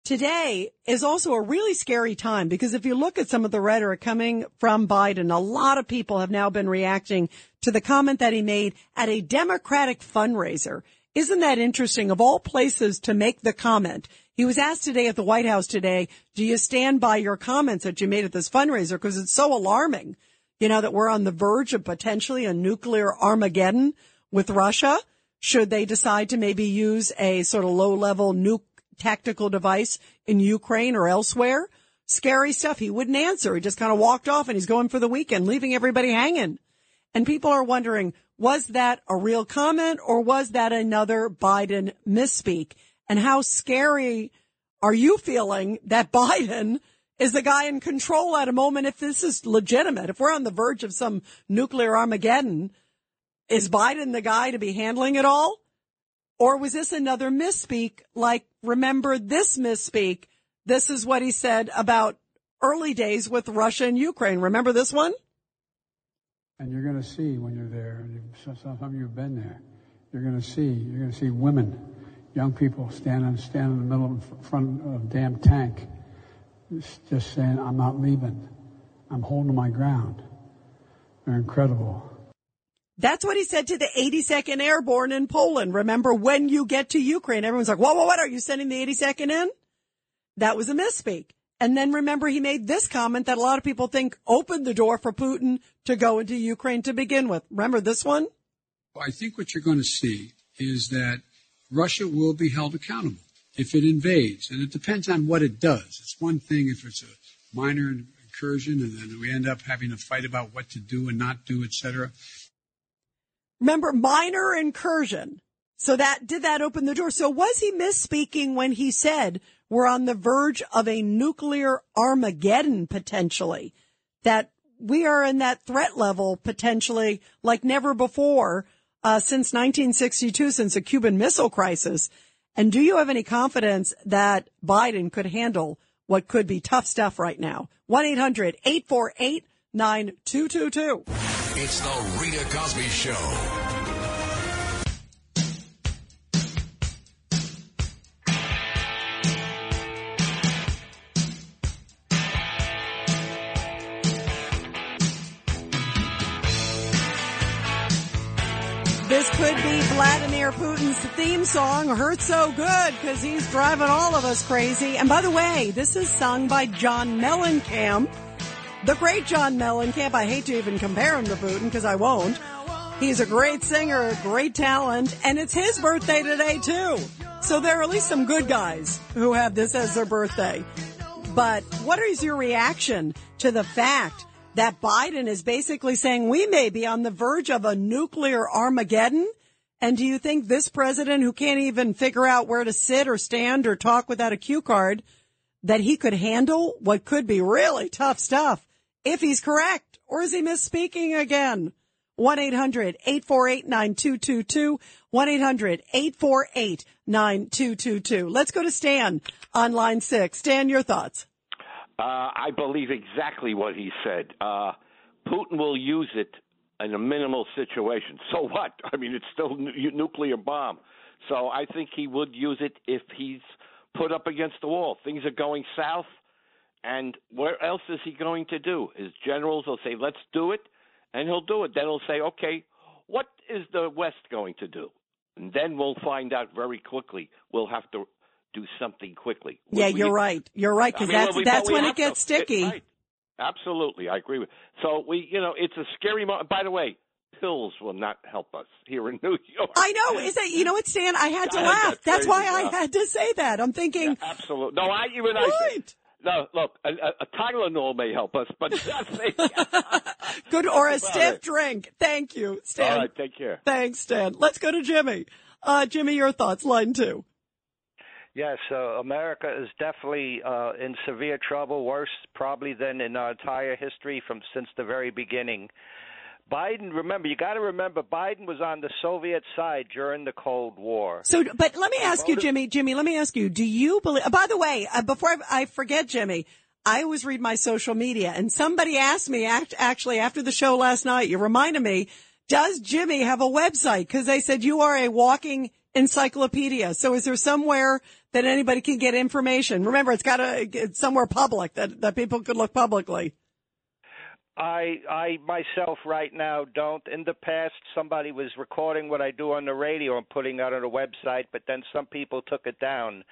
today is also a really scary time because if you look at some of the rhetoric coming from Biden, a lot of people have now been reacting to the comment that he made at a Democratic fundraiser. Isn't that interesting? Of all places to make the comment, he was asked today at the White House today, do you stand by your comments that you made at this fundraiser? Because it's so alarming you know, that we're on the verge of potentially a nuclear Armageddon with Russia. should they decide to maybe use a sort of low level nuke tactical device in Ukraine or elsewhere. Scary stuff. He wouldn't answer. He just kind of walked off and he's going for the weekend, leaving everybody hanging. And people are wondering, was that a real comment or was that another Biden misspeak? And how scary are you feeling that <laughs> Biden is the guy in control at a moment if this is legitimate? If we're on the verge of some nuclear Armageddon, is Biden the guy to be handling it all? Or was this another misspeak? Like, remember this misspeak? This is what he said about early days with Russia and Ukraine. Remember this one? And you're going to see when you're there, and some of you have been there, you're going to see, you're going to see women, young people standing, standing in the middle in front of a damn tank, just saying, I'm not leaving. I'm holding my ground. They're incredible. That's what he said to the 82nd Airborne in Poland. Remember when you get to Ukraine, everyone's like, whoa, whoa, what are you sending the 82nd in? That was a misspeak. And then remember he made this comment that a lot of people think opened the door for Putin to go into Ukraine to begin with. Remember this one? I think what you're going to see is that Russia will be held accountable if it invades. And it depends on what it does. It's one thing if it's a minor incursion and then we end up having a fight about what to do and not do, et cetera. Remember, minor incursion. So that did that open the door. So was he misspeaking when he said we're on the verge of a nuclear Armageddon potentially? That we are in that threat level potentially like never before uh, since 1962, since the Cuban Missile Crisis. And do you have any confidence that Biden could handle what could be tough stuff right now? 1 800 848 9222. It's the Rita Cosby Show. This could be Vladimir Putin's theme song, Hurt So Good, because he's driving all of us crazy. And by the way, this is sung by John Mellencamp the great John Mellencamp. I hate to even compare him to Putin because I won't. He's a great singer, great talent, and it's his birthday today too. So there are at least some good guys who have this as their birthday. But what is your reaction to the fact that Biden is basically saying we may be on the verge of a nuclear Armageddon? And do you think this president who can't even figure out where to sit or stand or talk without a cue card, that he could handle what could be really tough stuff? If he's correct or is he misspeaking again? 1-800-848-9222. 1-800-848-9222. Let's go to Stan on line six. Stan, your thoughts. Uh, I believe exactly what he said. Uh, Putin will use it in a minimal situation. So what? <laughs> I mean, it's still a nuclear bomb. So I think he would use it if he's put up against the wall. Things are going south. And what else is he going to do? His generals will say, let's do it, and he'll do it. Then he'll say, okay, what is the West going to do? And then we'll find out very quickly. We'll have to do something quickly. Yeah, we, you're right. You're right because I mean, that's well, we, that's when it gets to. sticky. Right. Absolutely, I agree with. So we, you know, it's a scary moment. By the way, pills will not help us here in New <laughs> York. I know. Is that you know what, Stan? I had to <laughs> laugh. That's, why I had to say that. I'm thinking. Yeah, absolutely. No, I even right. I. No, look, a, a Tylenol may help us, but <laughs> <laughs> good or a stiff it. drink. Thank you, Stan. All right, take care. Thanks, Stan. Let's go to Jimmy. Uh, Jimmy, your thoughts, line two. Yes, uh, America is definitely uh, in severe trouble, worse probably than in our entire history from since the very beginning. Biden, remember, you got to remember, Biden was on the Soviet side during the Cold War. So, but let me ask you, Jimmy, Jimmy, let me ask you, do you believe, by the way, uh, before I, I, forget, Jimmy, I always read my social media and somebody asked me act, actually after the show last night, you reminded me, does Jimmy have a website? Cause they said you are a walking encyclopedia. So is there somewhere that anybody can get information? Remember, it's got to, it's somewhere public that, that people could look publicly. I I myself right now don't. In the past, somebody was recording what I do on the radio and putting it on a website, but then some people took it down.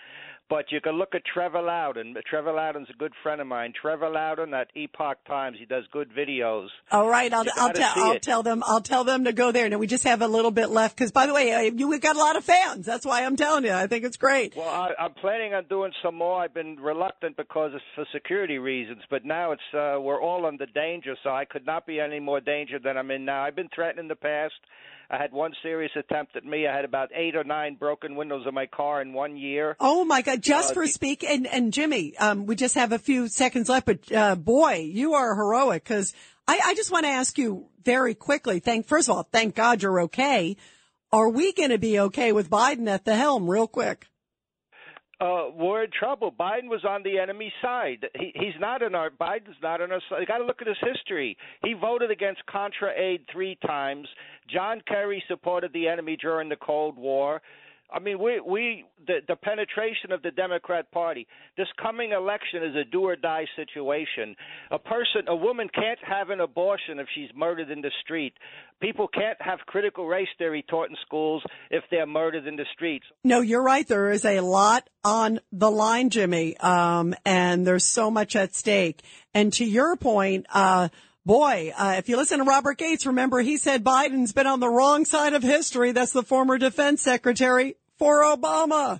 But you can look at Trevor Loudon. Trevor Loudon's a good friend of mine. Trevor Loudon at Epoch Times. He does good videos. All right, I'll I'll, tell I'll tell them I'll tell them to go there. Now we just have a little bit left because, by the way, uh, you we've got a lot of fans. That's why I'm telling you. I think it's great. Well, I, I'm planning on doing some more. I've been reluctant because it's for security reasons, but now it's uh, we're all under danger, so I could not be any more danger than I'm in now. I've been threatened in the past. I had one serious attempt at me. I had about eight or nine broken windows in my car in one year. Oh my God! Just Uh, for speak and and Jimmy, um, we just have a few seconds left, but uh, boy, you are heroic because I, I just want to ask you very quickly. Thank first of all, thank God you're okay. Are we going to be okay with Biden at the helm? Real quick. Uh, we're in trouble. Biden was on the enemy side. He, he's not in our. Biden's not on our side. You got to look at his history. He voted against Contra aid three times. John Kerry supported the enemy during the Cold War. I mean, we we the the penetration of the Democrat Party. This coming election is a do or die situation. A person, a woman can't have an abortion if she's murdered in the street. People can't have critical race theory taught in schools if they're murdered in the streets. No, you're right. There is a lot on the line, Jimmy. Um, and there's so much at stake. And to your point, uh, boy, uh, if you listen to Robert Gates, remember he said Biden's been on the wrong side of history. That's the former defense secretary for Obama.